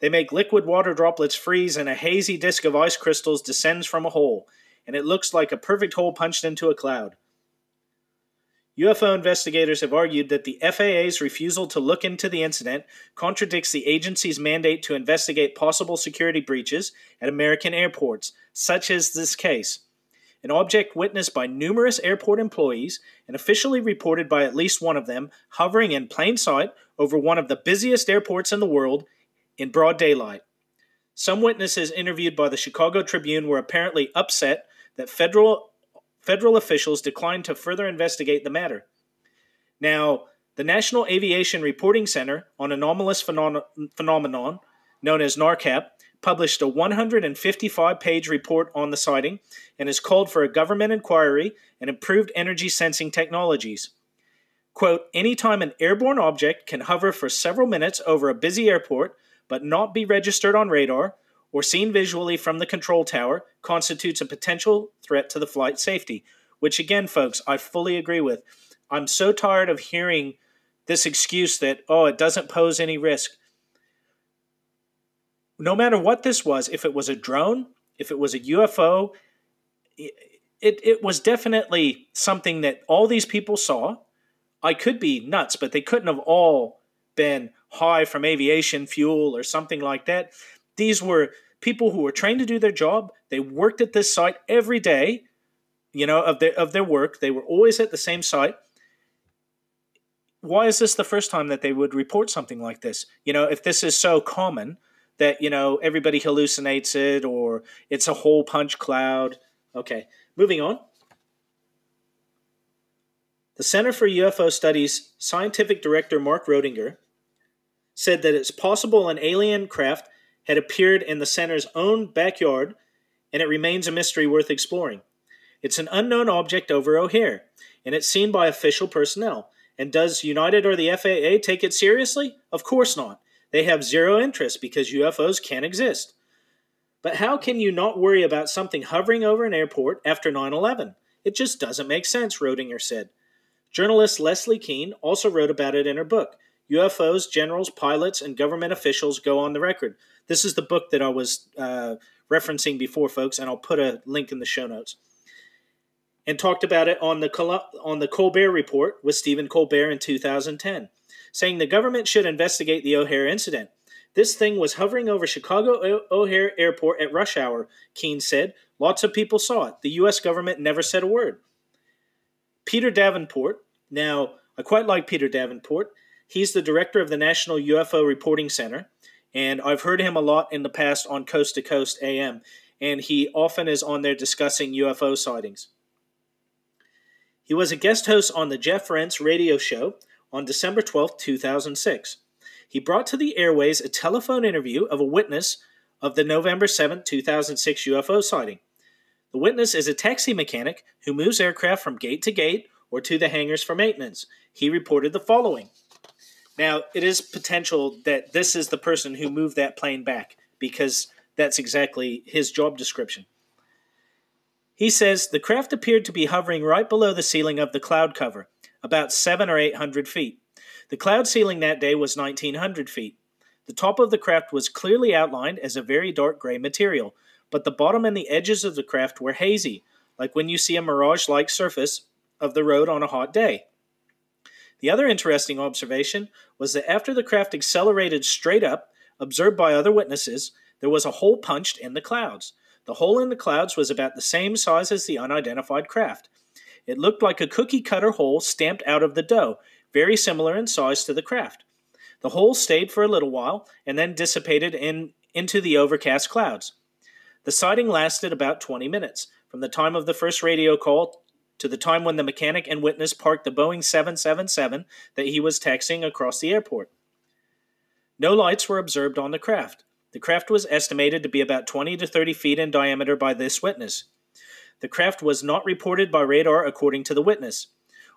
S1: They make liquid water droplets freeze and a hazy disk of ice crystals descends from a hole, and it looks like a perfect hole punched into a cloud. UFO investigators have argued that the FAA's refusal to look into the incident contradicts the agency's mandate to investigate possible security breaches at American airports, such as this case. An object witnessed by numerous airport employees and officially reported by at least one of them hovering in plain sight over one of the busiest airports in the world in broad daylight. Some witnesses interviewed by the Chicago Tribune were apparently upset that federal federal officials declined to further investigate the matter. Now, the National Aviation Reporting Center on Anomalous Phenom- Phenomenon, known as NARCAP, published a 155 page report on the sighting and has called for a government inquiry and improved energy sensing technologies. Quote, anytime an airborne object can hover for several minutes over a busy airport but not be registered on radar or seen visually from the control tower constitutes a potential threat to the flight safety, which again, folks, I fully agree with. I'm so tired of hearing this excuse that, oh, it doesn't pose any risk. No matter what this was, if it was a drone, if it was a UFO, it, it was definitely something that all these people saw. I could be nuts, but they couldn't have all been high from aviation fuel or something like that. These were people who were trained to do their job. They worked at this site every day, you know, of their of their work. They were always at the same site. Why is this the first time that they would report something like this? You know, if this is so common that, you know, everybody hallucinates it or it's a hole punch cloud. Okay, moving on. The Center for UFO Studies scientific director Mark Rodeghier said that it's possible an alien craft had appeared in the center's own backyard, and it remains a mystery worth exploring. It's an unknown object over O'Hare, and it's seen by official personnel. And does United or the FAA take it seriously? Of course not. They have zero interest because UFOs can't exist. But how can you not worry about something hovering over an airport after 9 11? It just doesn't make sense, Rodeghier said. Journalist Leslie Kean also wrote about it in her book, UFOs, generals, pilots, and government officials go on the record. This is the book that I was uh, referencing before, folks, and I'll put a link in the show notes. And talked about it on the on the Colbert Report with Stephen Colbert in 2010, saying the government should investigate the O'Hare incident. This thing was hovering over Chicago O'Hare Airport at rush hour, Kean said. Lots of people saw it. The U.S. government never said a word. Peter Davenport. Now, I quite like Peter Davenport. He's the director of the National UFO Reporting Center, and I've heard him a lot in the past on Coast to Coast AM, and he often is on there discussing UFO sightings. He was a guest host on the Jeff Rense radio show on December 12, 2006. He brought to the airways a telephone interview of a witness of the November 7, 2006 UFO sighting. The witness is a taxi mechanic who moves aircraft from gate to gate or to the hangars for maintenance. He reported the following now, it is potential that this is the person who moved that plane back because that's exactly his job description. He says the craft appeared to be hovering right below the ceiling of the cloud cover, about seven or eight hundred feet. The cloud ceiling that day was 1900 feet. The top of the craft was clearly outlined as a very dark gray material, but the bottom and the edges of the craft were hazy, like when you see a mirage like surface of the road on a hot day. The other interesting observation was that after the craft accelerated straight up, observed by other witnesses, there was a hole punched in the clouds. The hole in the clouds was about the same size as the unidentified craft. It looked like a cookie cutter hole stamped out of the dough, very similar in size to the craft. The hole stayed for a little while and then dissipated in, into the overcast clouds. The sighting lasted about 20 minutes, from the time of the first radio call to the time when the mechanic and witness parked the Boeing 777 that he was taxiing across the airport. No lights were observed on the craft. The craft was estimated to be about 20 to 30 feet in diameter by this witness. The craft was not reported by radar, according to the witness.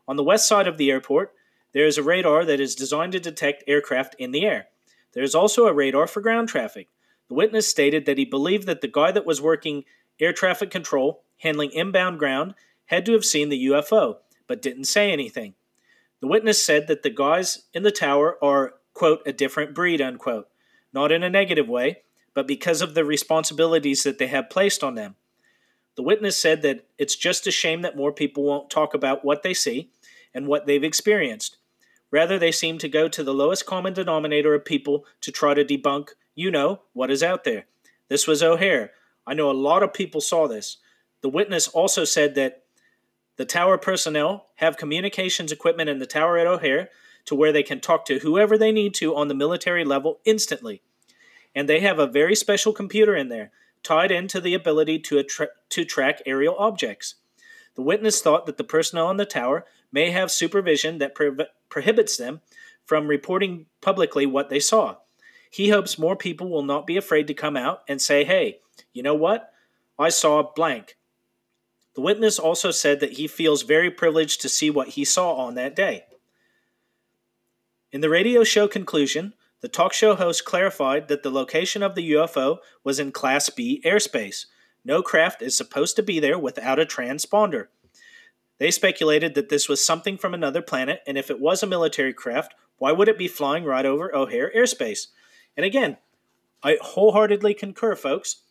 S1: On the west side of the airport, there is a radar that is designed to detect aircraft in the air. There is also a radar for ground traffic. The witness stated that he believed that the guy that was working air traffic control, handling inbound ground, had to have seen the UFO, but didn't say anything. The witness said that the guys in the tower are, quote, a different breed, unquote, not in a negative way, but because of the responsibilities that they have placed on them. The witness said that it's just a shame that more people won't talk about what they see and what they've experienced. Rather, they seem to go to the lowest common denominator of people to try to debunk, you know, what is out there. This was O'Hare. I know a lot of people saw this. The witness also said that the tower personnel have communications equipment in the tower at O'Hare to where they can talk to whoever they need to on the military level instantly. And they have a very special computer in there tied into the ability to, attra- to track aerial objects. The witness thought that the personnel on the tower may have supervision that pro- prohibits them from reporting publicly what they saw. He hopes more people will not be afraid to come out and say, hey, you know what? I saw blank. The witness also said that he feels very privileged to see what he saw on that day. In the radio show conclusion, the talk show host clarified that the location of the UFO was in Class B airspace. No craft is supposed to be there without a transponder. They speculated that this was something from another planet, and if it was a military craft, why would it be flying right over O'Hare airspace? And again, I wholeheartedly concur, folks.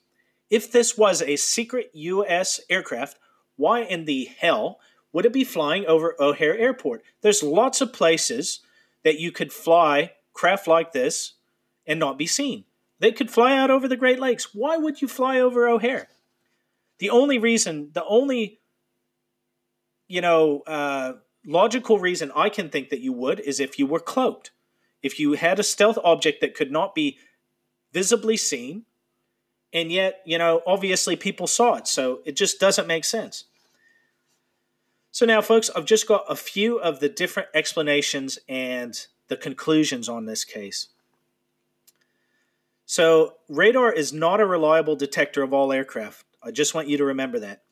S1: If this was a secret U.S. aircraft, why in the hell would it be flying over O'Hare Airport? There's lots of places that you could fly craft like this and not be seen. They could fly out over the Great Lakes. Why would you fly over O'Hare? The only reason, the only, you know, uh, logical reason I can think that you would is if you were cloaked. If you had a stealth object that could not be visibly seen, and yet, you know, obviously people saw it, so it just doesn't make sense. So now, folks, I've just got a few of the different explanations and the conclusions on this case. So, radar is not a reliable detector of all aircraft. I just want you to remember that.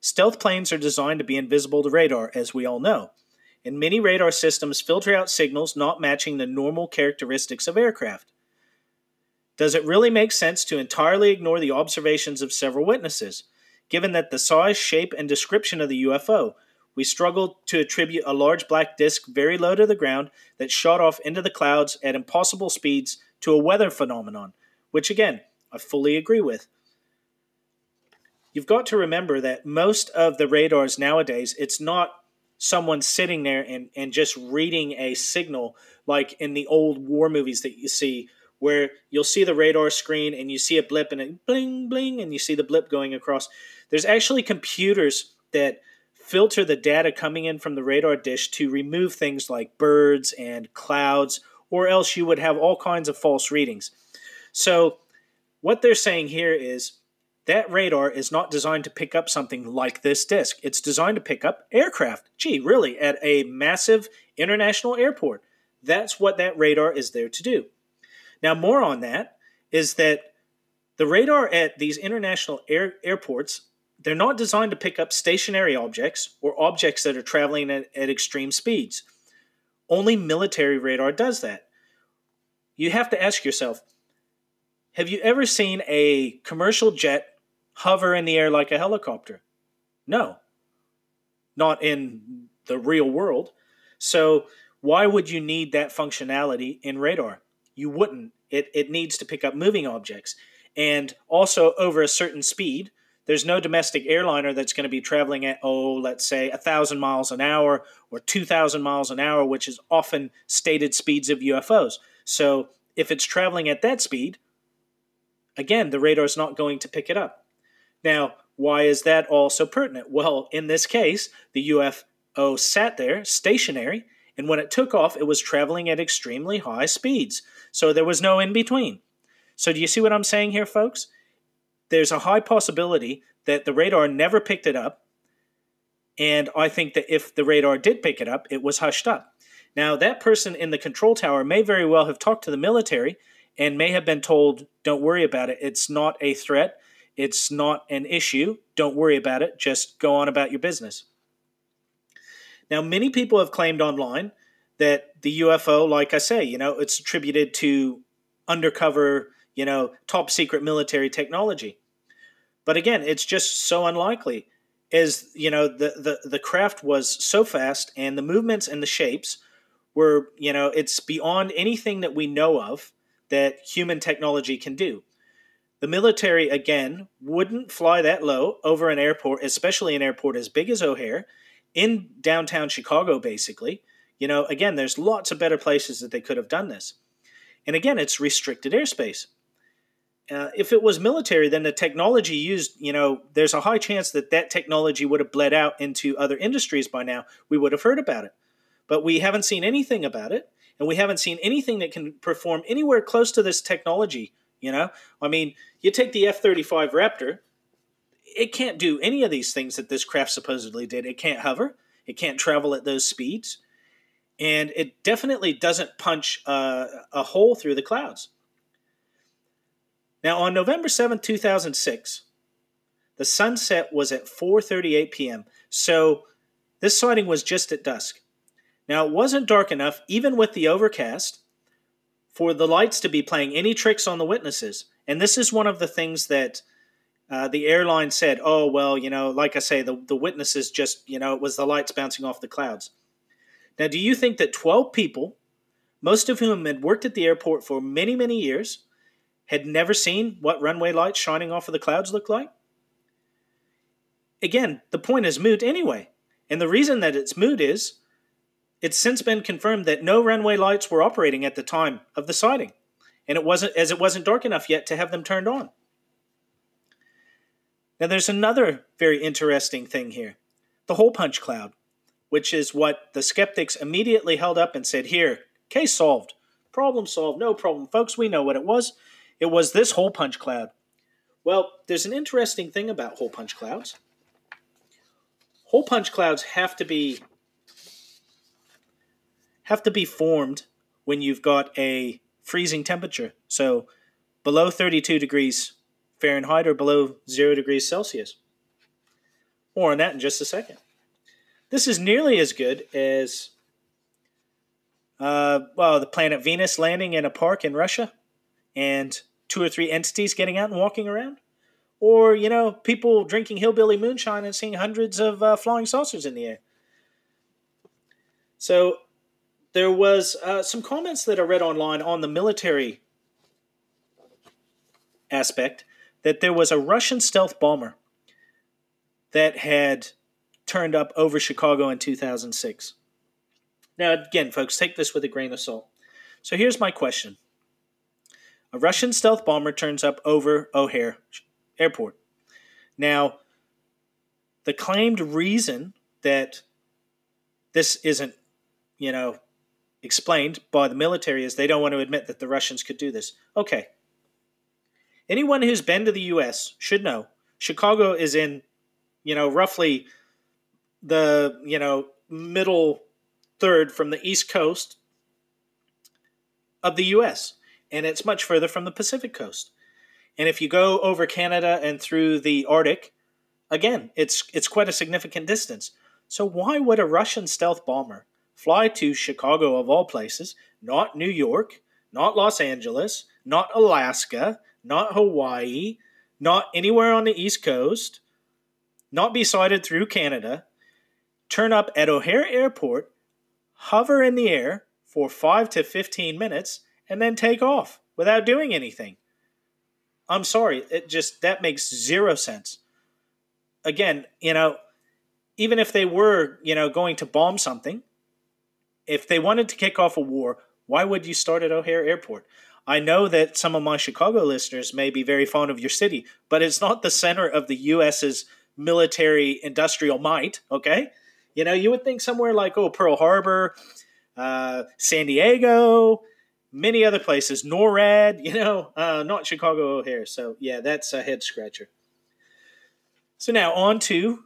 S1: Stealth planes are designed to be invisible to radar, as we all know, and many radar systems filter out signals not matching the normal characteristics of aircraft. Does it really make sense to entirely ignore the observations of several witnesses, given that the size, shape, and description of the UFO we struggle to attribute a large black disk very low to the ground that shot off into the clouds at impossible speeds to a weather phenomenon, which again, I fully agree with. You've got to remember that most of the radars nowadays, it's not someone sitting there and, and just reading a signal like in the old war movies that you see, where you'll see the radar screen and you see a blip and it bling, bling, and you see the blip going across. There's actually computers that filter the data coming in from the radar dish to remove things like birds and clouds, or else you would have all kinds of false readings. So, what they're saying here is that radar is not designed to pick up something like this disk. It's designed to pick up aircraft. Gee, really, at a massive international airport. That's what that radar is there to do. Now, more on that is that the radar at these international air, airports they're not designed to pick up stationary objects or objects that are traveling at, at extreme speeds. Only military radar does that. You have to ask yourself have you ever seen a commercial jet hover in the air like a helicopter? No, not in the real world. So, why would you need that functionality in radar? You wouldn't. It, it needs to pick up moving objects. And also over a certain speed, there's no domestic airliner that's going to be traveling at, oh, let's say, 1,000 miles an hour or 2,000 miles an hour, which is often stated speeds of UFOs. So if it's traveling at that speed, again, the radar is not going to pick it up. Now, why is that all so pertinent? Well, in this case, the UFO sat there stationary, and when it took off, it was traveling at extremely high speeds. So there was no in between. So, do you see what I'm saying here, folks? there's a high possibility that the radar never picked it up. And I think that if the radar did pick it up, it was hushed up. Now, that person in the control tower may very well have talked to the military and may have been told, don't worry about it. It's not a threat. It's not an issue. Don't worry about it. Just go on about your business. Now, many people have claimed online that the UFO, like I say, you know, it's attributed to undercover, you know, top secret military technology. But again, it's just so unlikely. As you know, the, the, the craft was so fast and the movements and the shapes were, you know, it's beyond anything that we know of that human technology can do. The military, again, wouldn't fly that low over an airport, especially an airport as big as O'Hare, in downtown Chicago, basically. You know, again, there's lots of better places that they could have done this. And again, it's restricted airspace. Uh, if it was military, then the technology used, you know, there's a high chance that that technology would have bled out into other industries by now. We would have heard about it. But we haven't seen anything about it and we haven't seen anything that can perform anywhere close to this technology. You know, I mean, you take the F 35 Raptor, it can't do any of these things that this craft supposedly did. It can't hover, it can't travel at those speeds, and it definitely doesn't punch a hole through the clouds. Now, on November 7, 2006, the sunset was at 4:38 p.m. So this sighting was just at dusk. Now, it wasn't dark enough, even with the overcast, for the lights to be playing any tricks on the witnesses. And this is one of the things that uh, the airline said, oh, well, you know, like I say, the, the witnesses just, you know, it was the lights bouncing off the clouds. Now, do you think that 12 people, most of whom had worked at the airport for many, many years, had never seen what runway lights shining off of the clouds looked like? Again, the point is moot anyway. And the reason that it's moot is it's since been confirmed that no runway lights were operating at the time of the sighting, and it wasn't as it wasn't dark enough yet to have them turned on. Now there's another very interesting thing here. The hole punch cloud, which is what the skeptics immediately held up and said, "Here, case solved. Problem solved. No problem, folks. We know what it was. It was this hole punch cloud." Well, there's an interesting thing about hole punch clouds. Hole punch clouds have to be have to be formed when you've got a freezing temperature. So below 32 degrees Fahrenheit or below 0 degrees Celsius. More on that in just a second. This is nearly as good as, uh, well, the planet Venus landing in a park in Russia and two or three entities getting out and walking around. Or, you know, people drinking hillbilly moonshine and seeing hundreds of uh, flying saucers in the air. So there was uh, some comments that I read online on the military aspect that there was a Russian stealth bomber that had turned up over Chicago in 2006. Now, again, folks, take this with a grain of salt. So here's my question A Russian stealth bomber turns up over O'Hare Airport. Now, the claimed reason that this isn't, you know, explained by the military is they don't want to admit that the Russians could do this. Okay. Anyone who's been to the U.S. should know Chicago is in, you know, roughly the, you know, middle third from the East Coast of the U.S., and it's much further from the Pacific Coast. And if you go over Canada and through the Arctic, again, it's it's quite a significant distance. So why would a Russian stealth bomber fly to Chicago of all places, not New York, not Los Angeles, not Alaska, not Hawaii, not anywhere on the East Coast, not be sighted through Canada, turn up at O'Hare Airport, hover in the air for 5 to 15 minutes, and then take off without doing anything. I'm sorry, it just that makes zero sense. Again, you know, even if they were, you know, going to bomb something, if they wanted to kick off a war, why would you start at O'Hare Airport? I know that some of my Chicago listeners may be very fond of your city, but it's not the center of the U.S.'s military industrial might, okay? You know, you would think somewhere like, oh, Pearl Harbor, uh, San Diego, many other places, NORAD, you know, uh, not Chicago O'Hare. So, yeah, that's a head scratcher. So, now on to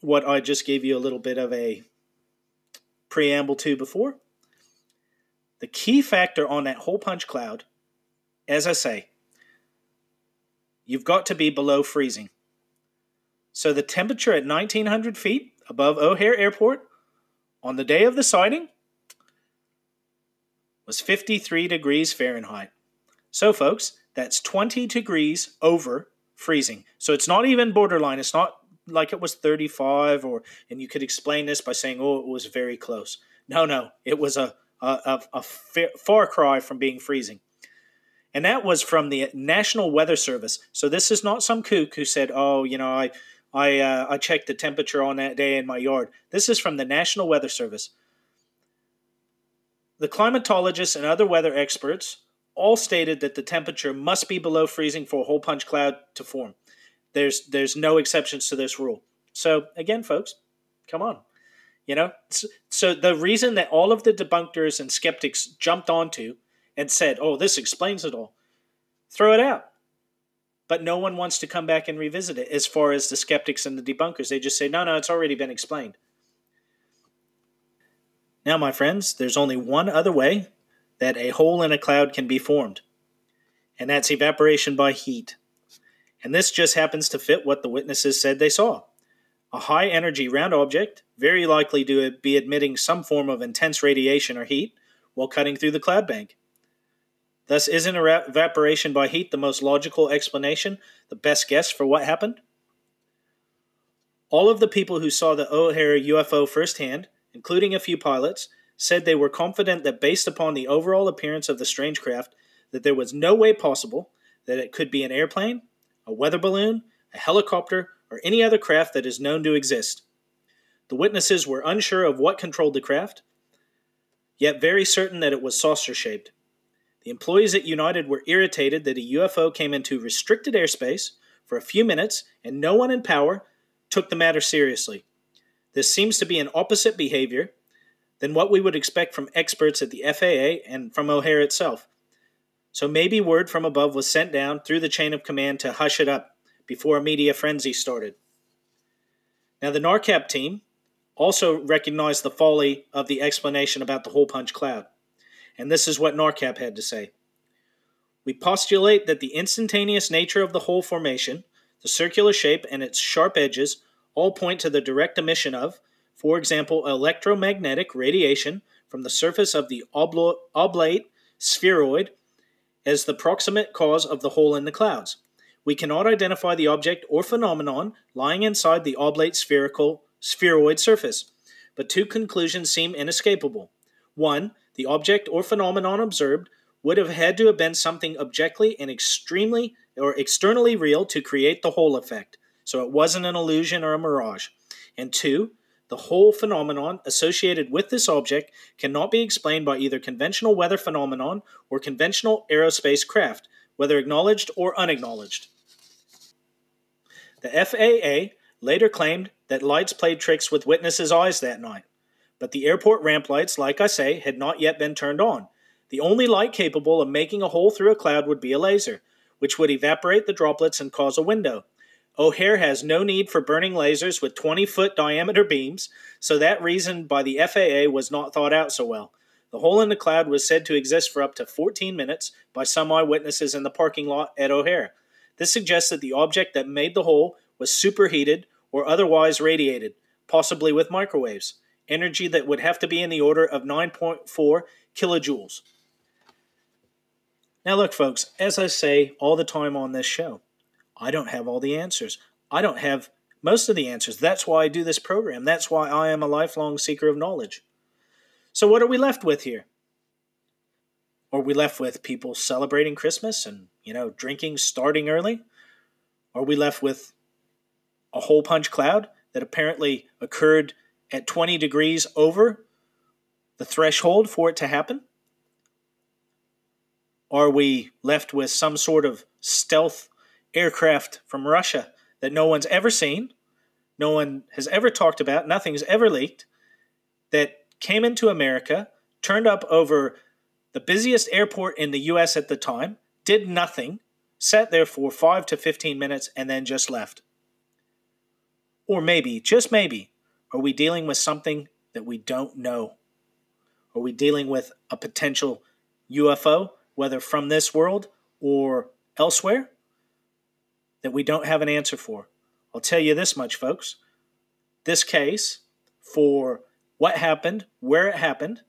S1: what I just gave you a little bit of a preamble to before. The key factor on that hole punch cloud as I say, you've got to be below freezing. So the temperature at 1900 feet above O'Hare Airport on the day of the sighting was 53 degrees Fahrenheit. So, folks, that's 20 degrees over freezing. So it's not even borderline. It's not like it was 35 or and you could explain this by saying oh it was very close. No, no, it was a a, a, far cry from being freezing. And that was from the National Weather Service. So this is not some kook who said, "Oh, you know, I I uh, I checked the temperature on that day in my yard." This is from the National Weather Service. The climatologists and other weather experts all stated that the temperature must be below freezing for a hole punch cloud to form. There's there's no exceptions to this rule. So again, folks, come on. You know, so the reason that all of the debunkers and skeptics jumped onto and said, "Oh, this explains it all," throw it out. But no one wants to come back and revisit it. As far as the skeptics and the debunkers, they just say, "No, no, it's already been explained." Now, my friends, there's only one other way that a hole in a cloud can be formed, and that's evaporation by heat. And this just happens to fit what the witnesses said they saw. A high energy round object, very likely to be emitting some form of intense radiation or heat, while cutting through the cloud bank. Thus, isn't evaporation by heat the most logical explanation, the best guess for what happened? All of the people who saw the O'Hare UFO firsthand, including a few pilots, said they were confident that based upon the overall appearance of the strange craft, that there was no way possible that it could be an airplane a weather balloon, a helicopter, or any other craft that is known to exist. The witnesses were unsure of what controlled the craft, yet very certain that it was saucer shaped. The employees at United were irritated that a UFO came into restricted airspace for a few minutes and no one in power took the matter seriously. This seems to be an opposite behavior than what we would expect from experts at the FAA and from O'Hare itself. So maybe word from above was sent down through the chain of command to hush it up before a media frenzy started. Now, the NARCAP team also recognized the folly of the explanation about the hole punch cloud. And this is what NARCAP had to say. We postulate that the instantaneous nature of the hole formation, the circular shape, and its sharp edges all point to the direct emission of, for example, electromagnetic radiation from the surface of the oblate spheroid as the proximate cause of the hole in the clouds. We cannot identify the object or phenomenon lying inside the oblate spherical spheroid surface, but two conclusions seem inescapable. One, the object or phenomenon observed would have had to have been something objectively and extremely or externally real to create the whole effect, so it wasn't an illusion or a mirage. And two, the whole phenomenon associated with this object cannot be explained by either conventional weather phenomenon or conventional aerospace craft, whether acknowledged or unacknowledged. The FAA later claimed that lights played tricks with witnesses' eyes that night, but the airport ramp lights, like I say, had not yet been turned on. The only light capable of making a hole through a cloud would be a laser, which would evaporate the droplets and cause a window. O'Hare has no need for burning lasers with 20 foot diameter beams, so that reason by the FAA was not thought out so well. The hole in the cloud was said to exist for up to 14 minutes by some eyewitnesses in the parking lot at O'Hare. This suggests that the object that made the hole was superheated or otherwise radiated, possibly with microwaves, energy that would have to be in the order of 9.4 kilojoules. Now, look, folks, as I say all the time on this show, I don't have all the answers. I don't have most of the answers. That's why I do this program. That's why I am a lifelong seeker of knowledge. So, what are we left with here? Are we left with people celebrating Christmas and, you know, drinking starting early? Are we left with a hole punch cloud that apparently occurred at 20 degrees over the threshold for it to happen? Are we left with some sort of stealth aircraft from Russia that no one's ever seen, no one has ever talked about, nothing's ever leaked, that came into America, turned up over the busiest airport in the US at the time, did nothing, sat there for 5 to 15 minutes, and then just left. Or maybe, just maybe, are we dealing with something that we don't know? Are we dealing with a potential UFO, whether from this world or elsewhere that we don't have an answer for. I'll tell you this much, folks. This case, for what happened, where it happened,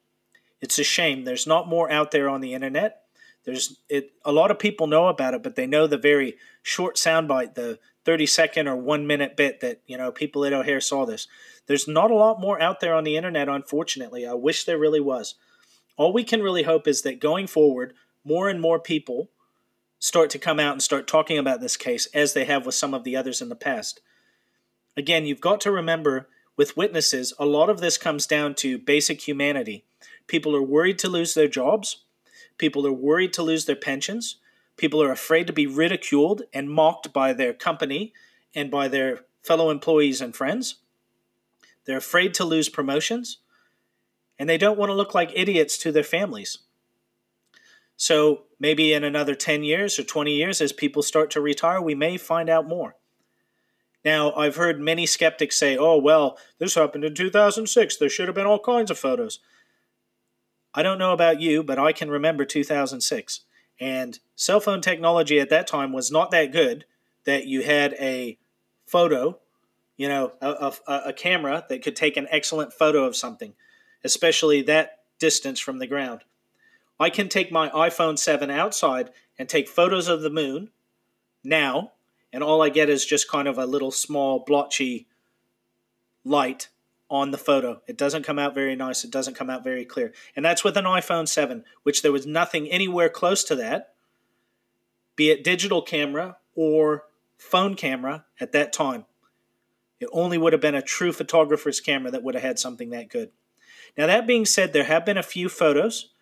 S1: it's a shame. There's not more out there on the internet. There's it. A lot of people know about it, but they know the very short soundbite, the 30 second or one minute bit that you know people at O'Hare saw this. There's not a lot more out there on the internet, unfortunately. I wish there really was. All we can really hope is that going forward, more and more people start to come out and start talking about this case as they have with some of the others in the past. Again, you've got to remember with witnesses, a lot of this comes down to basic humanity. People are worried to lose their jobs, people are worried to lose their pensions, people are afraid to be ridiculed and mocked by their company and by their fellow employees and friends. They're afraid to lose promotions, and they don't want to look like idiots to their families. So maybe in another 10 years or 20 years, as people start to retire, we may find out more. Now, I've heard many skeptics say, oh, well, this happened in 2006. There should have been all kinds of photos. I don't know about you, but I can remember 2006. And cell phone technology at that time was not that good that you had a photo, you know, a, a, a camera that could take an excellent photo of something, especially that distance from the ground. I can take my iPhone 7 outside and take photos of the moon now and all I get is just kind of a little small blotchy light on the photo. It doesn't come out very nice. It doesn't come out very clear. And that's with an iPhone 7, which there was nothing anywhere close to that, be it digital camera or phone camera at that time. It only would have been a true photographer's camera that would have had something that good. Now, that being said, there have been a few photos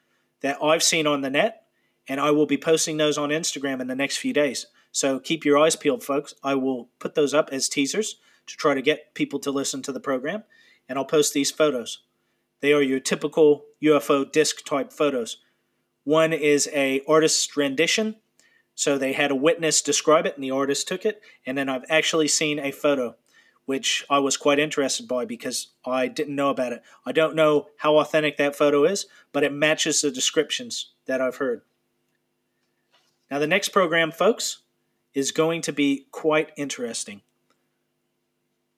S1: that I've seen on the net, and I will be posting those on Instagram in the next few days. So keep your eyes peeled, folks. I will put those up as teasers to try to get people to listen to the program, and I'll post these photos. They are your typical UFO disc type photos. One is a artist's rendition, so they had a witness describe it, and the artist took it. And then I've actually seen a photo, which I was quite interested by because I didn't know about it. I don't know how authentic that photo is, but it matches the descriptions that I've heard. Now, the next program, folks, is going to be quite interesting.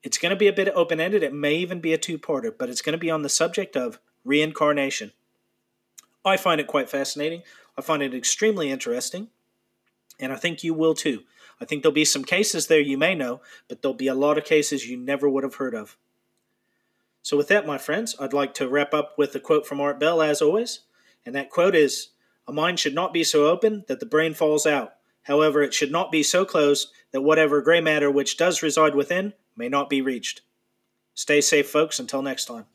S1: It's going to be a bit open ended. It may even be a two parter, but it's going to be on the subject of reincarnation. I find it quite fascinating. I find it extremely interesting, and I think you will too. I think there'll be some cases there you may know, but there'll be a lot of cases you never would have heard of. So, with that, my friends, I'd like to wrap up with a quote from Art Bell, as always. And that quote is A mind should not be so open that the brain falls out. However, it should not be so closed that whatever gray matter which does reside within may not be reached. Stay safe, folks. Until next time.